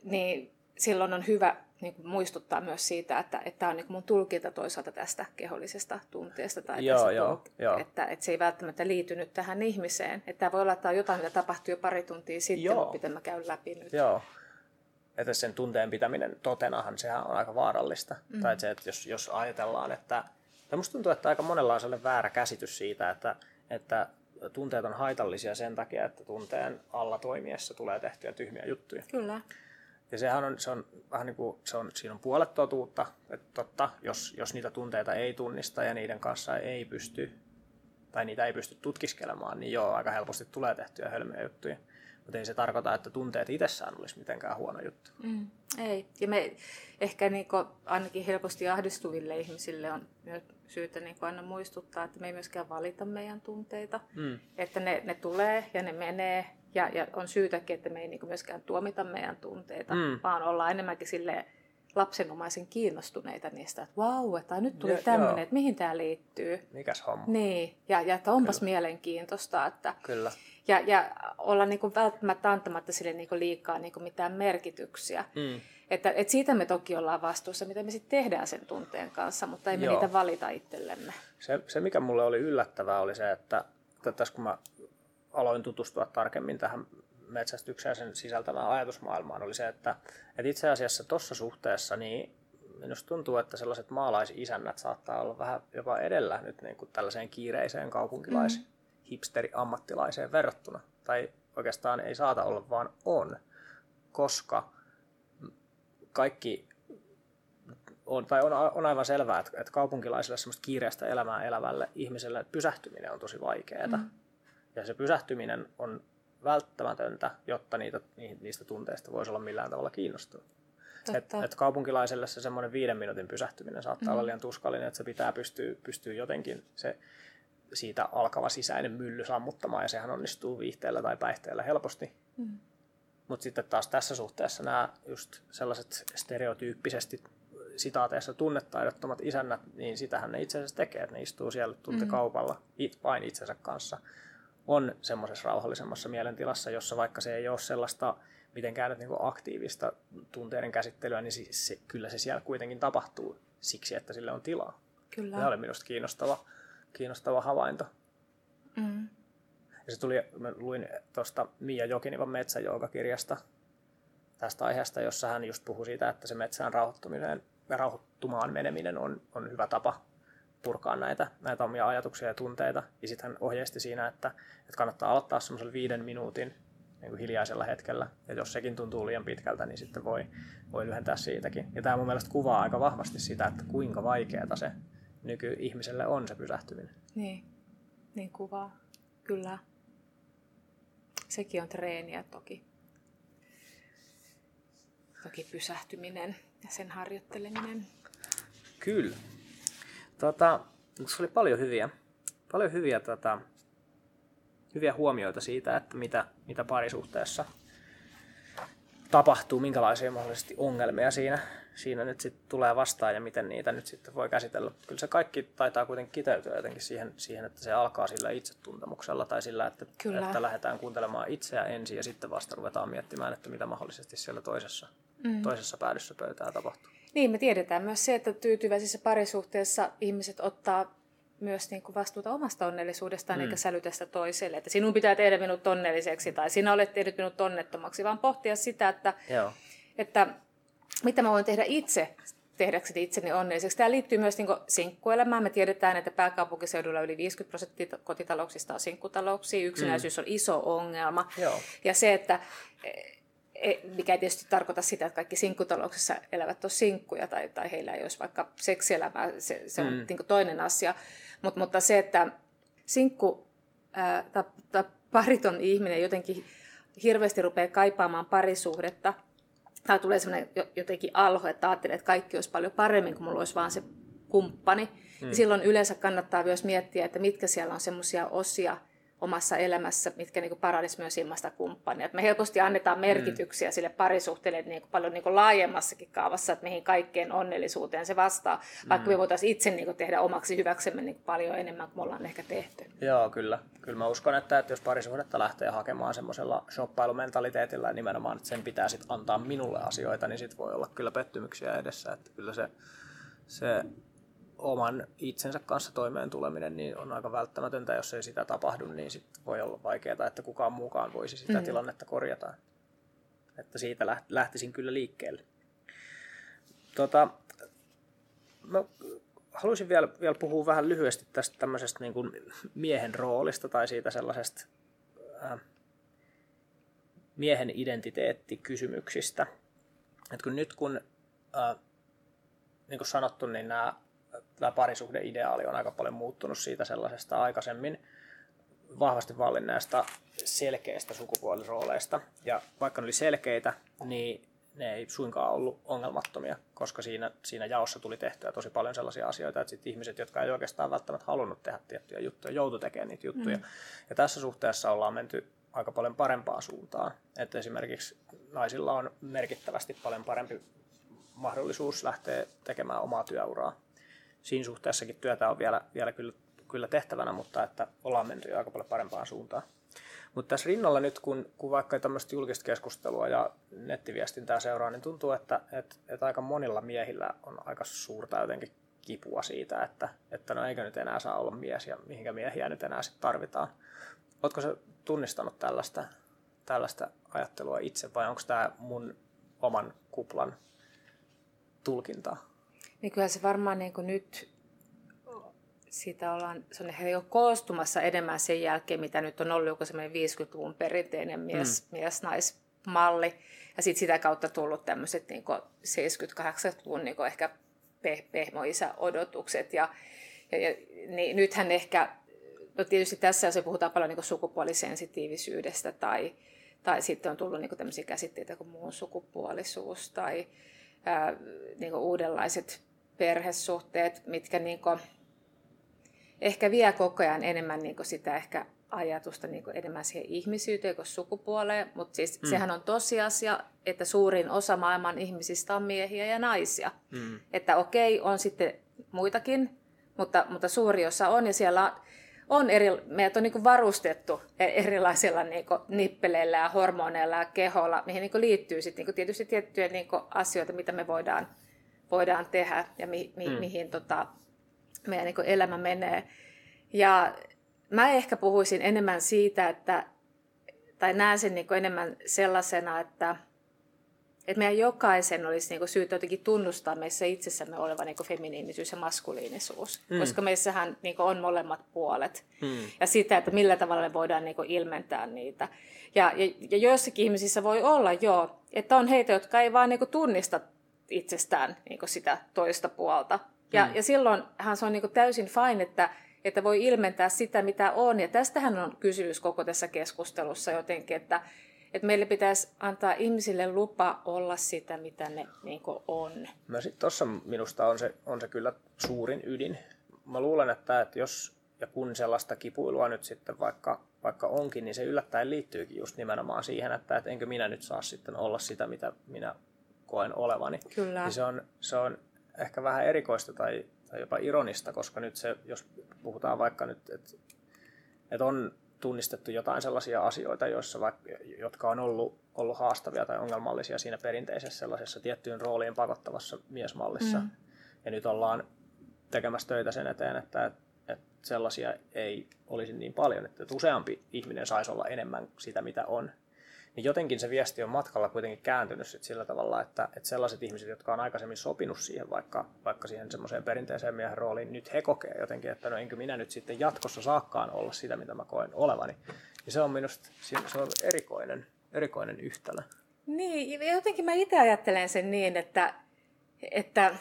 Niin silloin on hyvä niin kuin muistuttaa myös siitä, että, että tämä on niin mun tulkinta toisaalta tästä kehollisesta tunteesta. Tai joo, tästä, joo, joo. Että, että se ei välttämättä liity nyt tähän ihmiseen. Että tämä voi olla, että tämä on jotain, mitä tapahtui jo pari tuntia sitten, joo. mutta miten mä käyn läpi nyt. Joo, että sen tunteen pitäminen totenahan sehän on aika vaarallista. Mm. Tai se, että jos, jos ajatellaan, että... Tai musta tuntuu, että aika monella on sellainen väärä käsitys siitä, että, että tunteet on haitallisia sen takia, että tunteen alla toimiessa tulee tehtyä tyhmiä juttuja. Kyllä. Ja sehän on, se on vähän niin kuin, se on, siinä on puolet totuutta, että totta, jos, jos niitä tunteita ei tunnista ja niiden kanssa ei pysty, tai niitä ei pysty tutkiskelemaan, niin joo, aika helposti tulee tehtyä hölmöjä juttuja. Mutta ei se tarkoita, että tunteet itsessään olisi mitenkään huono juttu. Mm, ei. Ja me ehkä niin kuin, ainakin helposti ahdistuville ihmisille on myös syytä niin aina muistuttaa, että me ei myöskään valita meidän tunteita. Mm. Että ne, ne tulee ja ne menee. Ja, ja on syytäkin, että me ei niin myöskään tuomita meidän tunteita, mm. vaan ollaan enemmänkin silleen, lapsenomaisen kiinnostuneita niistä, että vau, että nyt tuli tämmöinen, että mihin tämä liittyy. Mikäs homma. Niin, ja, ja että onpas Kyllä. mielenkiintoista. Että, Kyllä. Ja, ja olla niin kuin välttämättä antamatta sille niin kuin liikaa niin kuin mitään merkityksiä. Mm. Että, että siitä me toki ollaan vastuussa, mitä me sitten tehdään sen tunteen kanssa, mutta ei me Joo. niitä valita itsellemme. Se, se, mikä mulle oli yllättävää, oli se, että, että tässä kun mä aloin tutustua tarkemmin tähän metsästykseen sen sisältämään ajatusmaailmaan oli se, että, että itse asiassa tuossa suhteessa niin minusta tuntuu, että sellaiset maalaisisännät saattaa olla vähän jopa edellä nyt niin kuin tällaiseen kiireiseen kaupunkilais mm. Hipsteri ammattilaiseen verrattuna. Tai oikeastaan ei saata olla, vaan on, koska kaikki on, tai on, on aivan selvää, että, että kaupunkilaisille semmoista kiireistä elämää elävälle ihmiselle pysähtyminen on tosi vaikeaa. Mm. Ja se pysähtyminen on välttämätöntä, jotta niitä, niistä tunteista voisi olla millään tavalla kiinnostunut. Et, et kaupunkilaiselle se semmoinen viiden minuutin pysähtyminen saattaa mm. olla liian tuskallinen, että se pitää pystyä, pystyä jotenkin se siitä alkava sisäinen mylly sammuttamaan, ja sehän onnistuu viihteellä tai päihteellä helposti. Mm. Mutta sitten taas tässä suhteessa nämä just sellaiset stereotyyppisesti sitaateissa tunnetaidottomat isännät, niin sitähän ne itse asiassa tekee, että ne istuu siellä tuntekaupalla mm. it, vain itsensä kanssa on semmoisessa rauhallisemmassa mielentilassa, jossa vaikka se ei ole sellaista mitenkään nyt niin aktiivista tunteiden käsittelyä, niin se, se, kyllä se siellä kuitenkin tapahtuu siksi, että sille on tilaa. Kyllä. Tämä oli minusta kiinnostava, kiinnostava havainto. Mm. Ja se tuli, mä luin tuosta Mia Jokinivan metsäjoogakirjasta tästä aiheesta, jossa hän just puhui siitä, että se metsään rauhoittuminen ja rauhoittumaan meneminen on, on hyvä tapa purkaa näitä, näitä omia ajatuksia ja tunteita. Ja sitten hän ohjeisti siinä, että, että kannattaa aloittaa semmoisella viiden minuutin niin kuin hiljaisella hetkellä. Ja jos sekin tuntuu liian pitkältä, niin sitten voi, voi lyhentää siitäkin. Ja tämä mun mielestä kuvaa aika vahvasti sitä, että kuinka vaikeaa se nykyihmiselle on se pysähtyminen. Niin, niin kuvaa. Kyllä. Sekin on treeniä toki. Toki pysähtyminen ja sen harjoitteleminen. Kyllä. Tota, se oli paljon hyviä, paljon hyviä, tota, hyviä huomioita siitä, että mitä, mitä parisuhteessa tapahtuu, minkälaisia mahdollisesti ongelmia siinä, siinä nyt sitten tulee vastaan ja miten niitä nyt sitten voi käsitellä. Kyllä se kaikki taitaa kuitenkin kiteytyä jotenkin siihen, siihen että se alkaa sillä itsetuntemuksella tai sillä, että, että lähdetään kuuntelemaan itseä ensin ja sitten vasta ruvetaan miettimään, että mitä mahdollisesti siellä toisessa, mm. toisessa päädyssä pöytää tapahtuu. Niin, me tiedetään myös se, että tyytyväisissä parisuhteessa ihmiset ottaa myös niin kuin vastuuta omasta onnellisuudestaan, mm. eikä sälytä sitä toiselle. Että sinun pitää tehdä minut onnelliseksi tai sinä olet tehnyt minut onnettomaksi, vaan pohtia sitä, että, Joo. että mitä mä voin tehdä itse tehdäkseni itseni onnelliseksi. Tämä liittyy myös niin sinkkuelämään. Me tiedetään, että pääkaupunkiseudulla yli 50 prosenttia kotitalouksista on sinkkutalouksia. Yksinäisyys mm. on iso ongelma. Joo. Ja se, että E, mikä ei tietysti tarkoita sitä, että kaikki sinkkutalouksessa elävät on sinkkuja tai, tai heillä ei olisi vaikka seksielämää, se, se on mm. niin toinen asia. Mut, mutta se, että sinkku ää, tai, tai pariton ihminen jotenkin hirveästi rupeaa kaipaamaan parisuhdetta, tai tulee sellainen jotenkin alho, että ajattelee, että kaikki olisi paljon paremmin, kun mulla olisi vaan se kumppani. Mm. Silloin yleensä kannattaa myös miettiä, että mitkä siellä on semmoisia osia, omassa elämässä, mitkä niin paranisi myös ilmasta kumppania. Et me helposti annetaan merkityksiä mm. sille parisuhteelle niin kuin paljon niin kuin laajemmassakin kaavassa, että mihin kaikkeen onnellisuuteen se vastaa, vaikka mm. me voitaisiin itse niin kuin tehdä omaksi hyväksemme niin kuin paljon enemmän kuin me ollaan ehkä tehty. Joo, kyllä. Kyllä mä uskon, että, että jos parisuhdetta lähtee hakemaan semmoisella shoppailumentaliteetilla ja nimenomaan, että sen pitää sit antaa minulle asioita, niin sit voi olla kyllä pettymyksiä edessä. Että kyllä se, se oman itsensä kanssa toimeen tuleminen niin on aika välttämätöntä. Jos ei sitä tapahdu, niin sit voi olla vaikeaa, että kukaan mukaan voisi sitä mm. tilannetta korjata. Että siitä lähtisin kyllä liikkeelle. Tota, mä haluaisin vielä, vielä puhua vähän lyhyesti tästä tämmöisestä niin kuin miehen roolista tai siitä sellaisesta äh, miehen identiteettikysymyksistä. Et kun nyt kun, äh, niin kuin sanottu, niin nämä tämä parisuhdeideaali on aika paljon muuttunut siitä sellaisesta aikaisemmin vahvasti vallinneesta selkeistä sukupuolirooleista. Ja vaikka ne oli selkeitä, niin ne ei suinkaan ollut ongelmattomia, koska siinä, siinä jaossa tuli tehtyä tosi paljon sellaisia asioita, että sit ihmiset, jotka ei oikeastaan välttämättä halunnut tehdä tiettyjä juttuja, joutu tekemään niitä juttuja. Mm. Ja tässä suhteessa ollaan menty aika paljon parempaa suuntaan. Että esimerkiksi naisilla on merkittävästi paljon parempi mahdollisuus lähteä tekemään omaa työuraa. Siinä suhteessakin työtä on vielä, vielä kyllä, kyllä tehtävänä, mutta että ollaan menty aika paljon parempaan suuntaan. Mutta tässä rinnalla nyt, kun, kun vaikka tämmöistä julkista keskustelua ja nettiviestintää seuraa, niin tuntuu, että, että, että aika monilla miehillä on aika suurta jotenkin kipua siitä, että, että no eikö nyt enää saa olla mies ja mihinkä miehiä nyt enää sitten tarvitaan. Oletko se tunnistanut tällaista, tällaista ajattelua itse vai onko tämä mun oman kuplan tulkintaa? Niin kyllä se varmaan niin kuin nyt siitä ollaan, se on ehkä jo koostumassa enemmän sen jälkeen, mitä nyt on ollut joku semmoinen 50-luvun perinteinen mies, mm. mies-naismalli. Ja sitten sitä kautta tullut tämmöiset niin 70-80-luvun niin ehkä pehmoisa-odotukset. Ja, ja, ja niin nythän ehkä, no tietysti tässä se puhutaan paljon niin sukupuolisensitiivisyydestä tai, tai sitten on tullut niin tämmöisiä käsitteitä kuin muun sukupuolisuus tai ää, niin uudenlaiset perhesuhteet, mitkä niin kuin, ehkä vie koko ajan enemmän niin kuin sitä ehkä ajatusta niin kuin enemmän siihen ihmisyyteen kuin sukupuoleen, mutta siis mm. sehän on tosiasia, että suurin osa maailman ihmisistä on miehiä ja naisia. Mm. Että okei, on sitten muitakin, mutta, mutta suuri osa on ja siellä on eri, meidät on niin kuin varustettu e- erilaisilla niin kuin nippeleillä ja hormoneilla ja keholla, mihin niin kuin liittyy sitten niin kuin tietysti tiettyjä niin kuin asioita, mitä me voidaan, voidaan tehdä ja mi, mi, mm. mihin tota, meidän niin elämä menee. Ja mä ehkä puhuisin enemmän siitä, että, tai näen sen niin enemmän sellaisena, että, että meidän jokaisen olisi niin syytä jotenkin tunnustaa meissä itsessämme oleva niin feminiinisyys ja maskuliinisuus. Mm. Koska meissähän niin on molemmat puolet. Mm. Ja sitä, että millä tavalla me voidaan niin ilmentää niitä. Ja, ja, ja joissakin ihmisissä voi olla jo, että on heitä, jotka ei vaan niin tunnista itsestään niin sitä toista puolta. Ja, mm. ja silloinhan se on niin täysin fine, että, että voi ilmentää sitä, mitä on. Ja tästähän on kysymys koko tässä keskustelussa jotenkin, että, että meille pitäisi antaa ihmisille lupa olla sitä, mitä ne niin on. Tuossa minusta on se, on se kyllä suurin ydin. Mä luulen, että, että jos ja kun sellaista kipuilua nyt sitten vaikka, vaikka onkin, niin se yllättäen liittyykin just nimenomaan siihen, että, että enkö minä nyt saa sitten olla sitä, mitä minä koen olevani. Kyllä. Niin se on, se on ehkä vähän erikoista tai, tai jopa ironista, koska nyt se, jos puhutaan vaikka nyt, että et on tunnistettu jotain sellaisia asioita, joissa vaikka, jotka on ollut, ollut haastavia tai ongelmallisia siinä perinteisessä sellaisessa tiettyyn rooliin pakottavassa miesmallissa. Mm. Ja nyt ollaan tekemässä töitä sen eteen, että, että sellaisia ei olisi niin paljon, että useampi ihminen saisi olla enemmän sitä, mitä on niin jotenkin se viesti on matkalla kuitenkin kääntynyt sit sillä tavalla, että, että sellaiset ihmiset, jotka on aikaisemmin sopinut siihen vaikka, vaikka siihen semmoiseen perinteiseen miehen rooliin, nyt he kokee jotenkin, että no enkö minä nyt sitten jatkossa saakkaan olla sitä, mitä mä koen olevani. Ja se on minusta se on erikoinen, erikoinen yhtälö. Niin, jotenkin mä itse ajattelen sen niin, että, että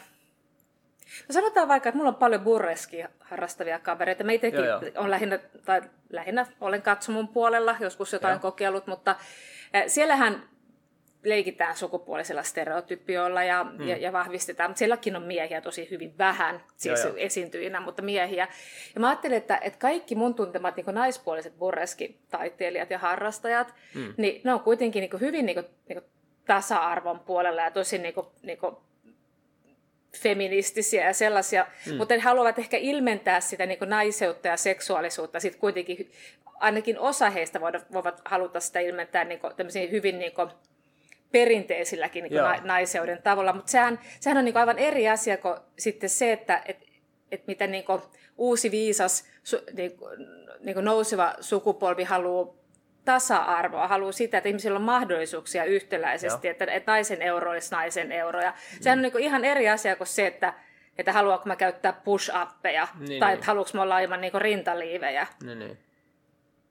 No sanotaan vaikka, että mulla on paljon burreskia harrastavia kavereita. Mä itsekin olen lähinnä, tai lähinnä olen katsomon puolella, joskus jotain joo. kokeillut, mutta Siellähän leikitään sukupuolisella stereotypioilla ja, mm. ja, ja vahvistetaan, mutta sielläkin on miehiä tosi hyvin vähän siis joo, joo. esiintyjinä, mutta miehiä. Ja mä ajattelin, että, että kaikki mun tuntemat niin naispuoliset burreski-taiteilijat ja harrastajat, mm. niin ne on kuitenkin niin hyvin niin kuin, niin kuin tasa-arvon puolella ja tosi niin kuin, niin kuin feministisiä ja sellaisia, mm. mutta he haluavat ehkä ilmentää sitä niin naiseutta ja seksuaalisuutta. Sit kuitenkin ainakin osa heistä voivat, voivat haluta sitä ilmentää niin kuin, hyvin niin kuin, perinteisilläkin niin kuin naiseuden tavalla, mutta sehän, sehän on niin kuin aivan eri asia kuin sitten se, että et, et mitä niin kuin uusi viisas su, niin kuin, niin kuin nouseva sukupolvi haluaa tasa-arvoa, haluaa sitä, että ihmisillä on mahdollisuuksia yhtäläisesti, että, että naisen euro olisi naisen euro. Ja mm. Sehän on niin ihan eri asia kuin se, että, että haluaako mä käyttää push-appeja niin, tai niin. että haluanko mä olla ilman niin rintaliivejä. Niin, niin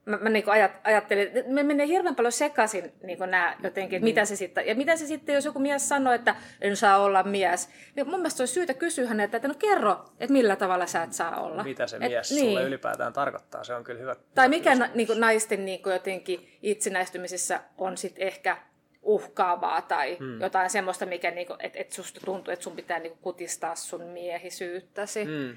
mä, mä niin ajat, ajattelin, että me menee hirveän paljon sekaisin niin nämä jotenkin, että mitä se sitten, ja mitä se sitten, jos joku mies sanoo, että en saa olla mies, niin mun mielestä olisi syytä kysyä häneltä, että no kerro, että millä tavalla sä et saa olla. Mitä se et, mies niin. sulle ylipäätään tarkoittaa, se on kyllä hyvä. Tai mikä na, niin kuin naisten niin kuin jotenkin itsenäistymisessä on sitten ehkä uhkaavaa tai hmm. jotain semmoista, mikä niinku, että et susta tuntuu, että sun pitää niinku kutistaa sun miehisyyttäsi. Hmm.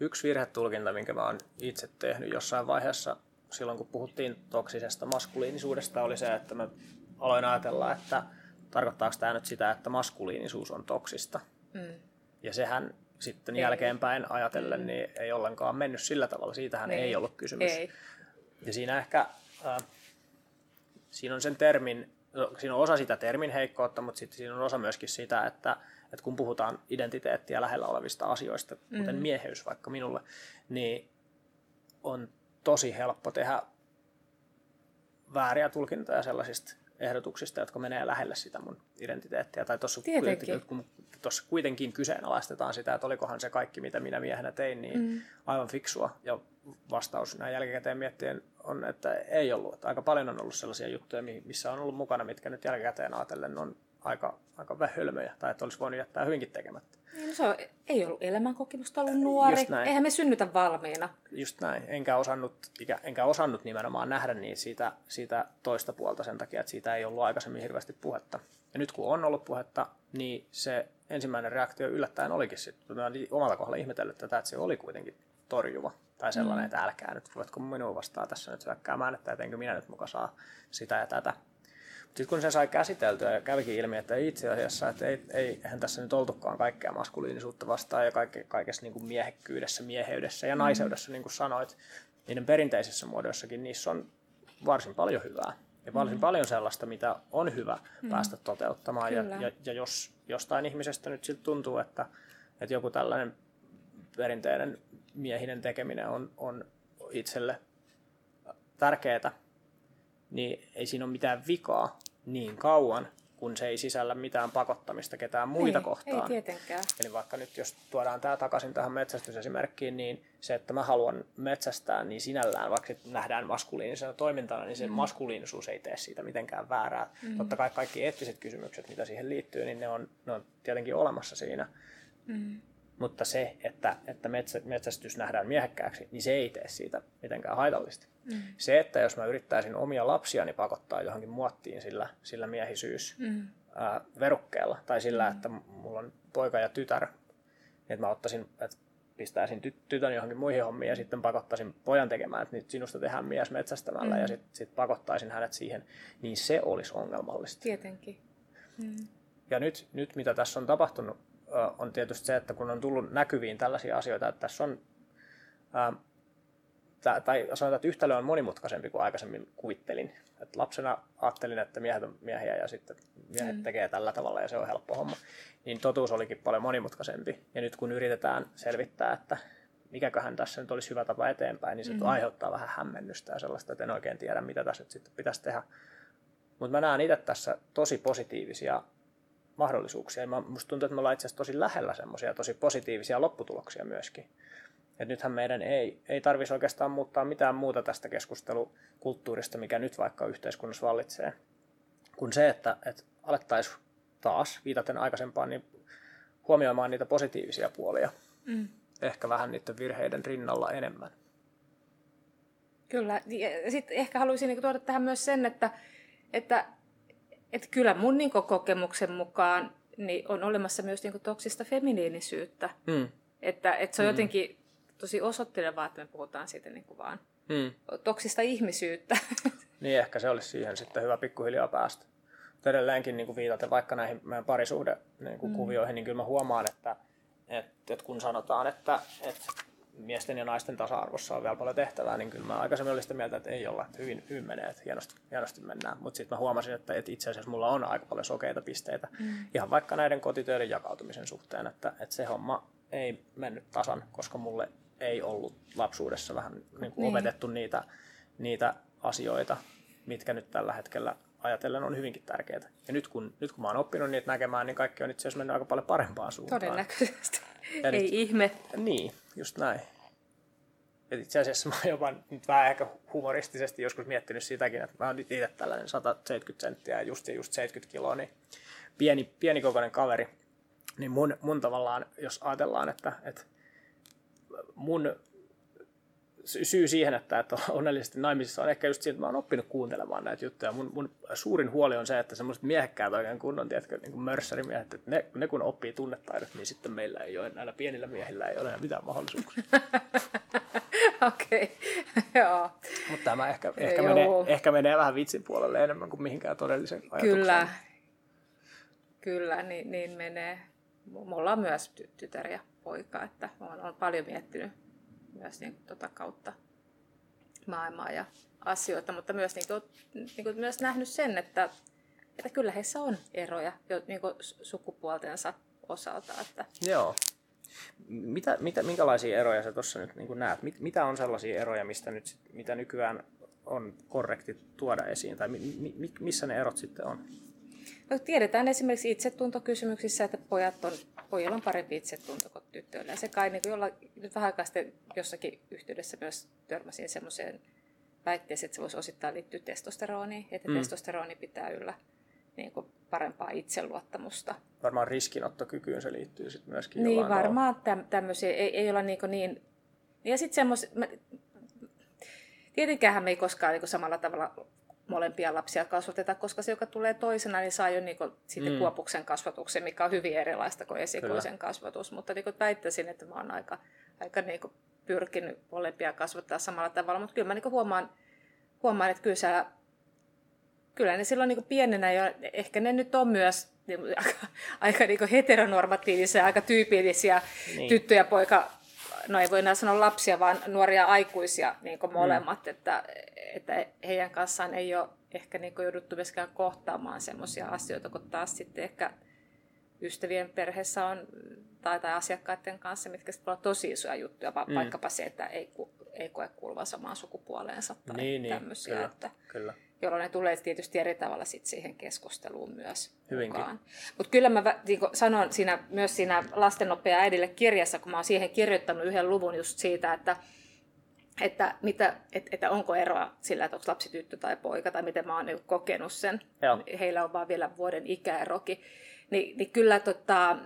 Yksi virhetulkinta, minkä mä oon itse tehnyt jossain vaiheessa silloin, kun puhuttiin toksisesta maskuliinisuudesta, oli se, että mä aloin ajatella, että tarkoittaako tämä nyt sitä, että maskuliinisuus on toksista. Hmm. Ja sehän sitten ei. jälkeenpäin ajatellen niin ei ollenkaan mennyt sillä tavalla. Siitähän ei, ei ollut kysymys. Ei. Ja siinä ehkä, äh, siinä on sen termin No, siinä on osa sitä termin heikkoutta, mutta sitten siinä on osa myöskin sitä, että, että kun puhutaan identiteettiä lähellä olevista asioista, kuten mm. mieheys vaikka minulle, niin on tosi helppo tehdä vääriä tulkintoja sellaisista ehdotuksista, jotka menee lähelle sitä mun identiteettiä. Tai tuossa kun tuossa kuitenkin kyseenalaistetaan sitä, että olikohan se kaikki, mitä minä miehenä tein, niin mm. aivan fiksua. Ja vastaus näin jälkikäteen miettien on, että ei ollut. Että aika paljon on ollut sellaisia juttuja, missä on ollut mukana, mitkä nyt jälkikäteen ajatellen on aika, aika hölmöjä, tai että olisi voinut jättää hyvinkin tekemättä. Niin, no se on, ei ollut elämänkokemusta, ollut nuori. Eihän me synnytä valmiina. Just näin. Enkä osannut, enkä osannut nimenomaan nähdä niin siitä, siitä toista puolta sen takia, että siitä ei ollut aikaisemmin hirveästi puhetta. Ja nyt kun on ollut puhetta, niin se ensimmäinen reaktio yllättäen olikin sitten. Mä omalla kohdalla ihmetellyt tätä, että se oli kuitenkin torjuva. Tai sellainen, mm. että älkää nyt, voitko minua vastaan tässä nyt hyökkäämään, että etenkö minä nyt muka saa sitä ja tätä. Sitten kun se sai käsiteltyä ja kävikin ilmi, että itse asiassa, että ei, ei, eihän tässä nyt oltukaan kaikkea maskuliinisuutta vastaan ja kaikke, kaikessa niin kuin miehekkyydessä, mieheydessä ja mm. naiseudessa, niin kuin sanoit, niiden perinteisissä muodoissakin niissä on varsin paljon hyvää. Ja varsin mm. paljon sellaista, mitä on hyvä mm. päästä toteuttamaan. Ja, ja, ja jos jostain ihmisestä nyt siltä tuntuu, että, että joku tällainen perinteinen miehinen tekeminen on, on itselle tärkeää, niin ei siinä ole mitään vikaa niin kauan, kun se ei sisällä mitään pakottamista ketään muita ei, kohtaan. Ei tietenkään. Eli vaikka nyt jos tuodaan tämä takaisin tähän metsästysesimerkkiin, niin se, että mä haluan metsästää, niin sinällään, vaikka se nähdään maskuliinisena toimintana, niin se mm. maskuliinisuus ei tee siitä mitenkään väärää. Mm. Totta kai kaikki eettiset kysymykset, mitä siihen liittyy, niin ne on, ne on tietenkin olemassa siinä. Mm. Mutta se, että, että metsä, metsästys nähdään miehekkääksi, niin se ei tee siitä mitenkään haitallista. Mm. Se, että jos mä yrittäisin omia lapsiani pakottaa johonkin muottiin sillä, sillä miehisyys mm. ää, verukkeella, tai sillä, mm. että mulla on poika ja tytär, niin että mä ottaisin, että pistäisin ty- tytön johonkin muihin hommiin ja sitten pakottaisin pojan tekemään, että nyt sinusta tehdään mies metsästämällä mm. ja sitten sit pakottaisin hänet siihen, niin se olisi ongelmallista. Tietenkin. Mm. Ja nyt, nyt mitä tässä on tapahtunut on tietysti se, että kun on tullut näkyviin tällaisia asioita, että tässä on, ää, tai sanotaan, että yhtälö on monimutkaisempi kuin aikaisemmin kuvittelin. Että lapsena ajattelin, että miehet on miehiä ja sitten miehet mm. tekee tällä tavalla ja se on helppo homma. Niin totuus olikin paljon monimutkaisempi. Ja nyt kun yritetään selvittää, että mikäköhän tässä nyt olisi hyvä tapa eteenpäin, niin se mm. aiheuttaa vähän hämmennystä ja sellaista, että en oikein tiedä, mitä tässä nyt sitten pitäisi tehdä. Mutta mä näen itse tässä tosi positiivisia mahdollisuuksia. Ja musta tuntuu, että me ollaan itse asiassa tosi lähellä semmoisia tosi positiivisia lopputuloksia myöskin. Et nythän meidän ei, ei tarvitsisi oikeastaan muuttaa mitään muuta tästä keskustelukulttuurista, mikä nyt vaikka yhteiskunnassa vallitsee, kuin se, että, että alettaisiin taas, viitaten aikaisempaan, niin huomioimaan niitä positiivisia puolia. Mm. Ehkä vähän niiden virheiden rinnalla enemmän. Kyllä. Sitten ehkä haluaisin niinku tuoda tähän myös sen, että, että että kyllä mun niin kokemuksen mukaan niin on olemassa myös niin toksista feminiinisyyttä. Mm. Että, että se on mm. jotenkin tosi osoittelevaa, että me puhutaan siitä niin kuin vaan mm. toksista ihmisyyttä. Niin, ehkä se olisi siihen sitten hyvä pikkuhiljaa päästä. Edelleenkin niin kuin viitaten vaikka näihin meidän parisuhde niin kuin mm. kuvioihin, niin kyllä mä huomaan, että, että, että kun sanotaan, että, että miesten ja naisten tasa-arvossa on vielä paljon tehtävää, niin kyllä mä aikaisemmin olin sitä mieltä, että ei olla, että hyvin, hyvin menee, että hienosti, hienosti mennään. Mutta sitten mä huomasin, että, että itse asiassa mulla on aika paljon sokeita pisteitä, mm. ihan vaikka näiden kotitöiden jakautumisen suhteen, että, että se homma ei mennyt tasan, koska mulle ei ollut lapsuudessa vähän niin kuin niin. opetettu niitä, niitä asioita, mitkä nyt tällä hetkellä ajatellen on hyvinkin tärkeitä. Ja nyt kun, nyt kun mä oon oppinut niitä näkemään, niin kaikki on itse asiassa mennyt aika paljon parempaan suuntaan. Todennäköisesti. Ei nyt, ihme. Niin, just näin. Et itse asiassa mä oon jopa nyt vähän ehkä humoristisesti joskus miettinyt sitäkin, että mä oon nyt itse tällainen 170 senttiä ja just, ja just 70 kiloa, niin pieni, pienikokoinen kaveri. Niin mun, mun tavallaan, jos ajatellaan, että, että mun syy siihen, että, että on onnellisesti naimisissa on ehkä just siinä, että mä oon oppinut kuuntelemaan näitä juttuja. Mun, mun suurin huoli on se, että semmoiset miehekkäät oikein kunnon, tiedätkö, niin kuin mörssärimiehet, että ne, ne kun oppii tunnetaidot, niin sitten meillä ei ole, näillä pienillä miehillä ei ole mitään mahdollisuuksia. Okei, okay. joo. Mutta tämä ehkä, ehkä, menee, ehkä menee vähän vitsin puolelle enemmän kuin mihinkään todellisen ajatukseen. Kyllä, kyllä niin, niin menee. Mulla on myös tytär ja poika, että olen, olen paljon miettinyt myös niin kuin, tota kautta maailmaa ja asioita, mutta myös, niin kuin, niin kuin, myös nähnyt sen, että, että kyllä heissä on eroja jo niin kuin sukupuoltensa osalta. Että... Joo. Mitä, mitä, minkälaisia eroja sä tuossa nyt niin näet? Mit, mitä on sellaisia eroja, mistä nyt, mitä nykyään on korrekti tuoda esiin? Tai mi, mi, missä ne erot sitten on? No, tiedetään esimerkiksi itsetuntokysymyksissä, että pojat on, pojilla on parempi itsetunto kuin tyttöillä. Ja se kai niin jolla, nyt vähän aikaa sitten jossakin yhteydessä myös törmäsin semmoiseen väitteeseen, että se voisi osittain liittyä testosteroniin, että mm. testosteroni pitää yllä niin kuin parempaa itseluottamusta. Varmaan riskinottokykyyn se liittyy sitten myöskin. Niin, varmaan täm, tämmöisiä ei, ei olla niin, niin ja sitten semmoisia, tietenkään me ei koskaan niin samalla tavalla molempia lapsia kasvateta, koska se, joka tulee toisena, niin saa jo niin kuin, sitten mm. kuopuksen kasvatuksen, mikä on hyvin erilaista kuin esikoisen Kyllä. kasvatus. Mutta niin kuin, väittäisin, että mä oon aika, aika niin kuin, pyrkinyt molempia kasvattaa samalla tavalla. Mutta kyllä mä niin huomaan, huomaan, että kyllä, siellä, kyllä ne silloin niin kuin pienenä, ja ehkä ne nyt on myös niin, aika, aika niin kuin heteronormatiivisia, aika tyypillisiä niin. tyttö ja poika no ei voi enää sanoa lapsia, vaan nuoria aikuisia niin kuin molemmat, mm. että, että heidän kanssaan ei ole ehkä niin kuin jouduttu myöskään kohtaamaan sellaisia asioita, kun taas sitten ehkä ystävien perheessä on tai, tai asiakkaiden kanssa, mitkä sitten olla tosi isoja juttuja, va- mm. vaikkapa se, että ei, ei koe kuuluvan samaan sukupuoleensa tai niin, tämmöisiä. Niin, kyllä, että, kyllä jolloin ne tulee tietysti eri tavalla sit siihen keskusteluun myös Hyvinkin. mukaan. Mutta kyllä mä niin sanon siinä, myös siinä lastennopea äidille kirjassa, kun mä oon siihen kirjoittanut yhden luvun just siitä, että että, mitä, et, että onko eroa sillä, että onko lapsi tyttö tai poika, tai miten mä oon niin kokenut sen. Joo. Heillä on vaan vielä vuoden ikäerokin. Ni, niin kyllä tota,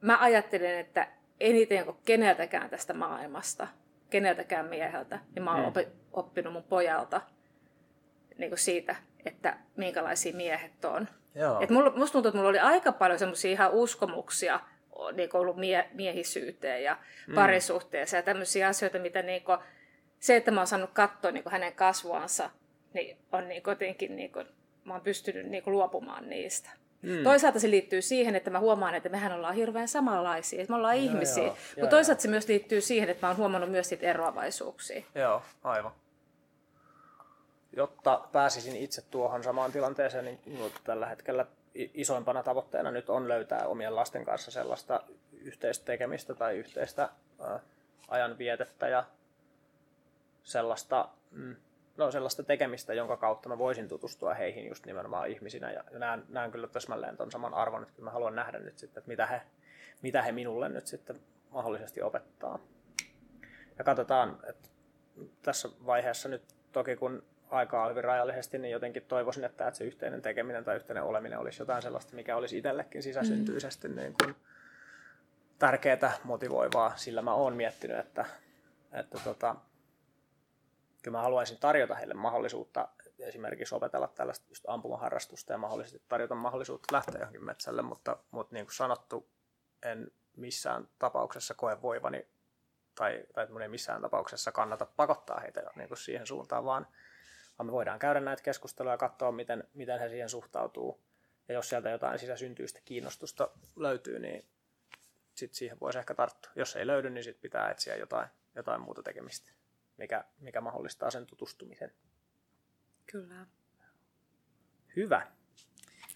mä ajattelen, että eniten kuin keneltäkään tästä maailmasta – keneltäkään mieheltä, niin mä oon mm. oppinut mun pojalta niin kuin siitä, että minkälaisia miehet on. Joo. Et mulla, musta tuntuu, että mulla oli aika paljon semmoisia ihan uskomuksia niin kuin ollut mie- miehisyyteen ja mm. parisuhteeseen ja tämmöisiä asioita, mitä niin kuin, se, että mä oon saanut katsoa niin kuin hänen kasvuansa, niin on niin jotenkin, niin kuin, mä oon pystynyt niin kuin luopumaan niistä. Mm. Toisaalta se liittyy siihen, että mä huomaan, että mehän ollaan hirveän samanlaisia, että me ollaan joo, ihmisiä. Joo, Mutta toisaalta se myös liittyy siihen, että mä oon huomannut myös niitä eroavaisuuksia. Joo, aivan. Jotta pääsisin itse tuohon samaan tilanteeseen, niin tällä hetkellä isoimpana tavoitteena nyt on löytää omien lasten kanssa sellaista yhteistä tekemistä tai yhteistä äh, ajanvietettä ja sellaista mm, no, sellaista tekemistä, jonka kautta mä voisin tutustua heihin just nimenomaan ihmisinä. Ja näen, näen kyllä täsmälleen tuon saman arvon, että mä haluan nähdä nyt sitten, että mitä he, mitä he minulle nyt sitten mahdollisesti opettaa. Ja katsotaan, että tässä vaiheessa nyt toki kun aikaa on hyvin rajallisesti, niin jotenkin toivoisin, että, että se yhteinen tekeminen tai yhteinen oleminen olisi jotain sellaista, mikä olisi itsellekin sisäsyntyisesti mm. niin kuin tärkeää, motivoivaa. Sillä mä oon miettinyt, että, että tota, kyllä mä haluaisin tarjota heille mahdollisuutta esimerkiksi opetella tällaista just ampumaharrastusta ja mahdollisesti tarjota mahdollisuutta lähteä johonkin metsälle, mutta, mutta niin kuin sanottu, en missään tapauksessa koe voivani tai, tai ei missään tapauksessa kannata pakottaa heitä niin kuin siihen suuntaan, vaan, vaan me voidaan käydä näitä keskusteluja ja katsoa, miten, miten he siihen suhtautuu. Ja jos sieltä jotain sisäsyntyistä kiinnostusta löytyy, niin sit siihen voisi ehkä tarttua. Jos ei löydy, niin sit pitää etsiä jotain, jotain muuta tekemistä mikä, mikä mahdollistaa sen tutustumisen. Kyllä. Hyvä.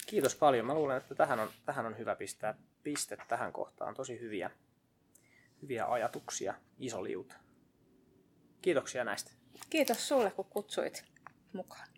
Kiitos paljon. Mä luulen, että tähän on, tähän on hyvä pistää piste tähän kohtaan. Tosi hyviä, hyviä ajatuksia, iso liuta. Kiitoksia näistä. Kiitos sulle, kun kutsuit mukaan.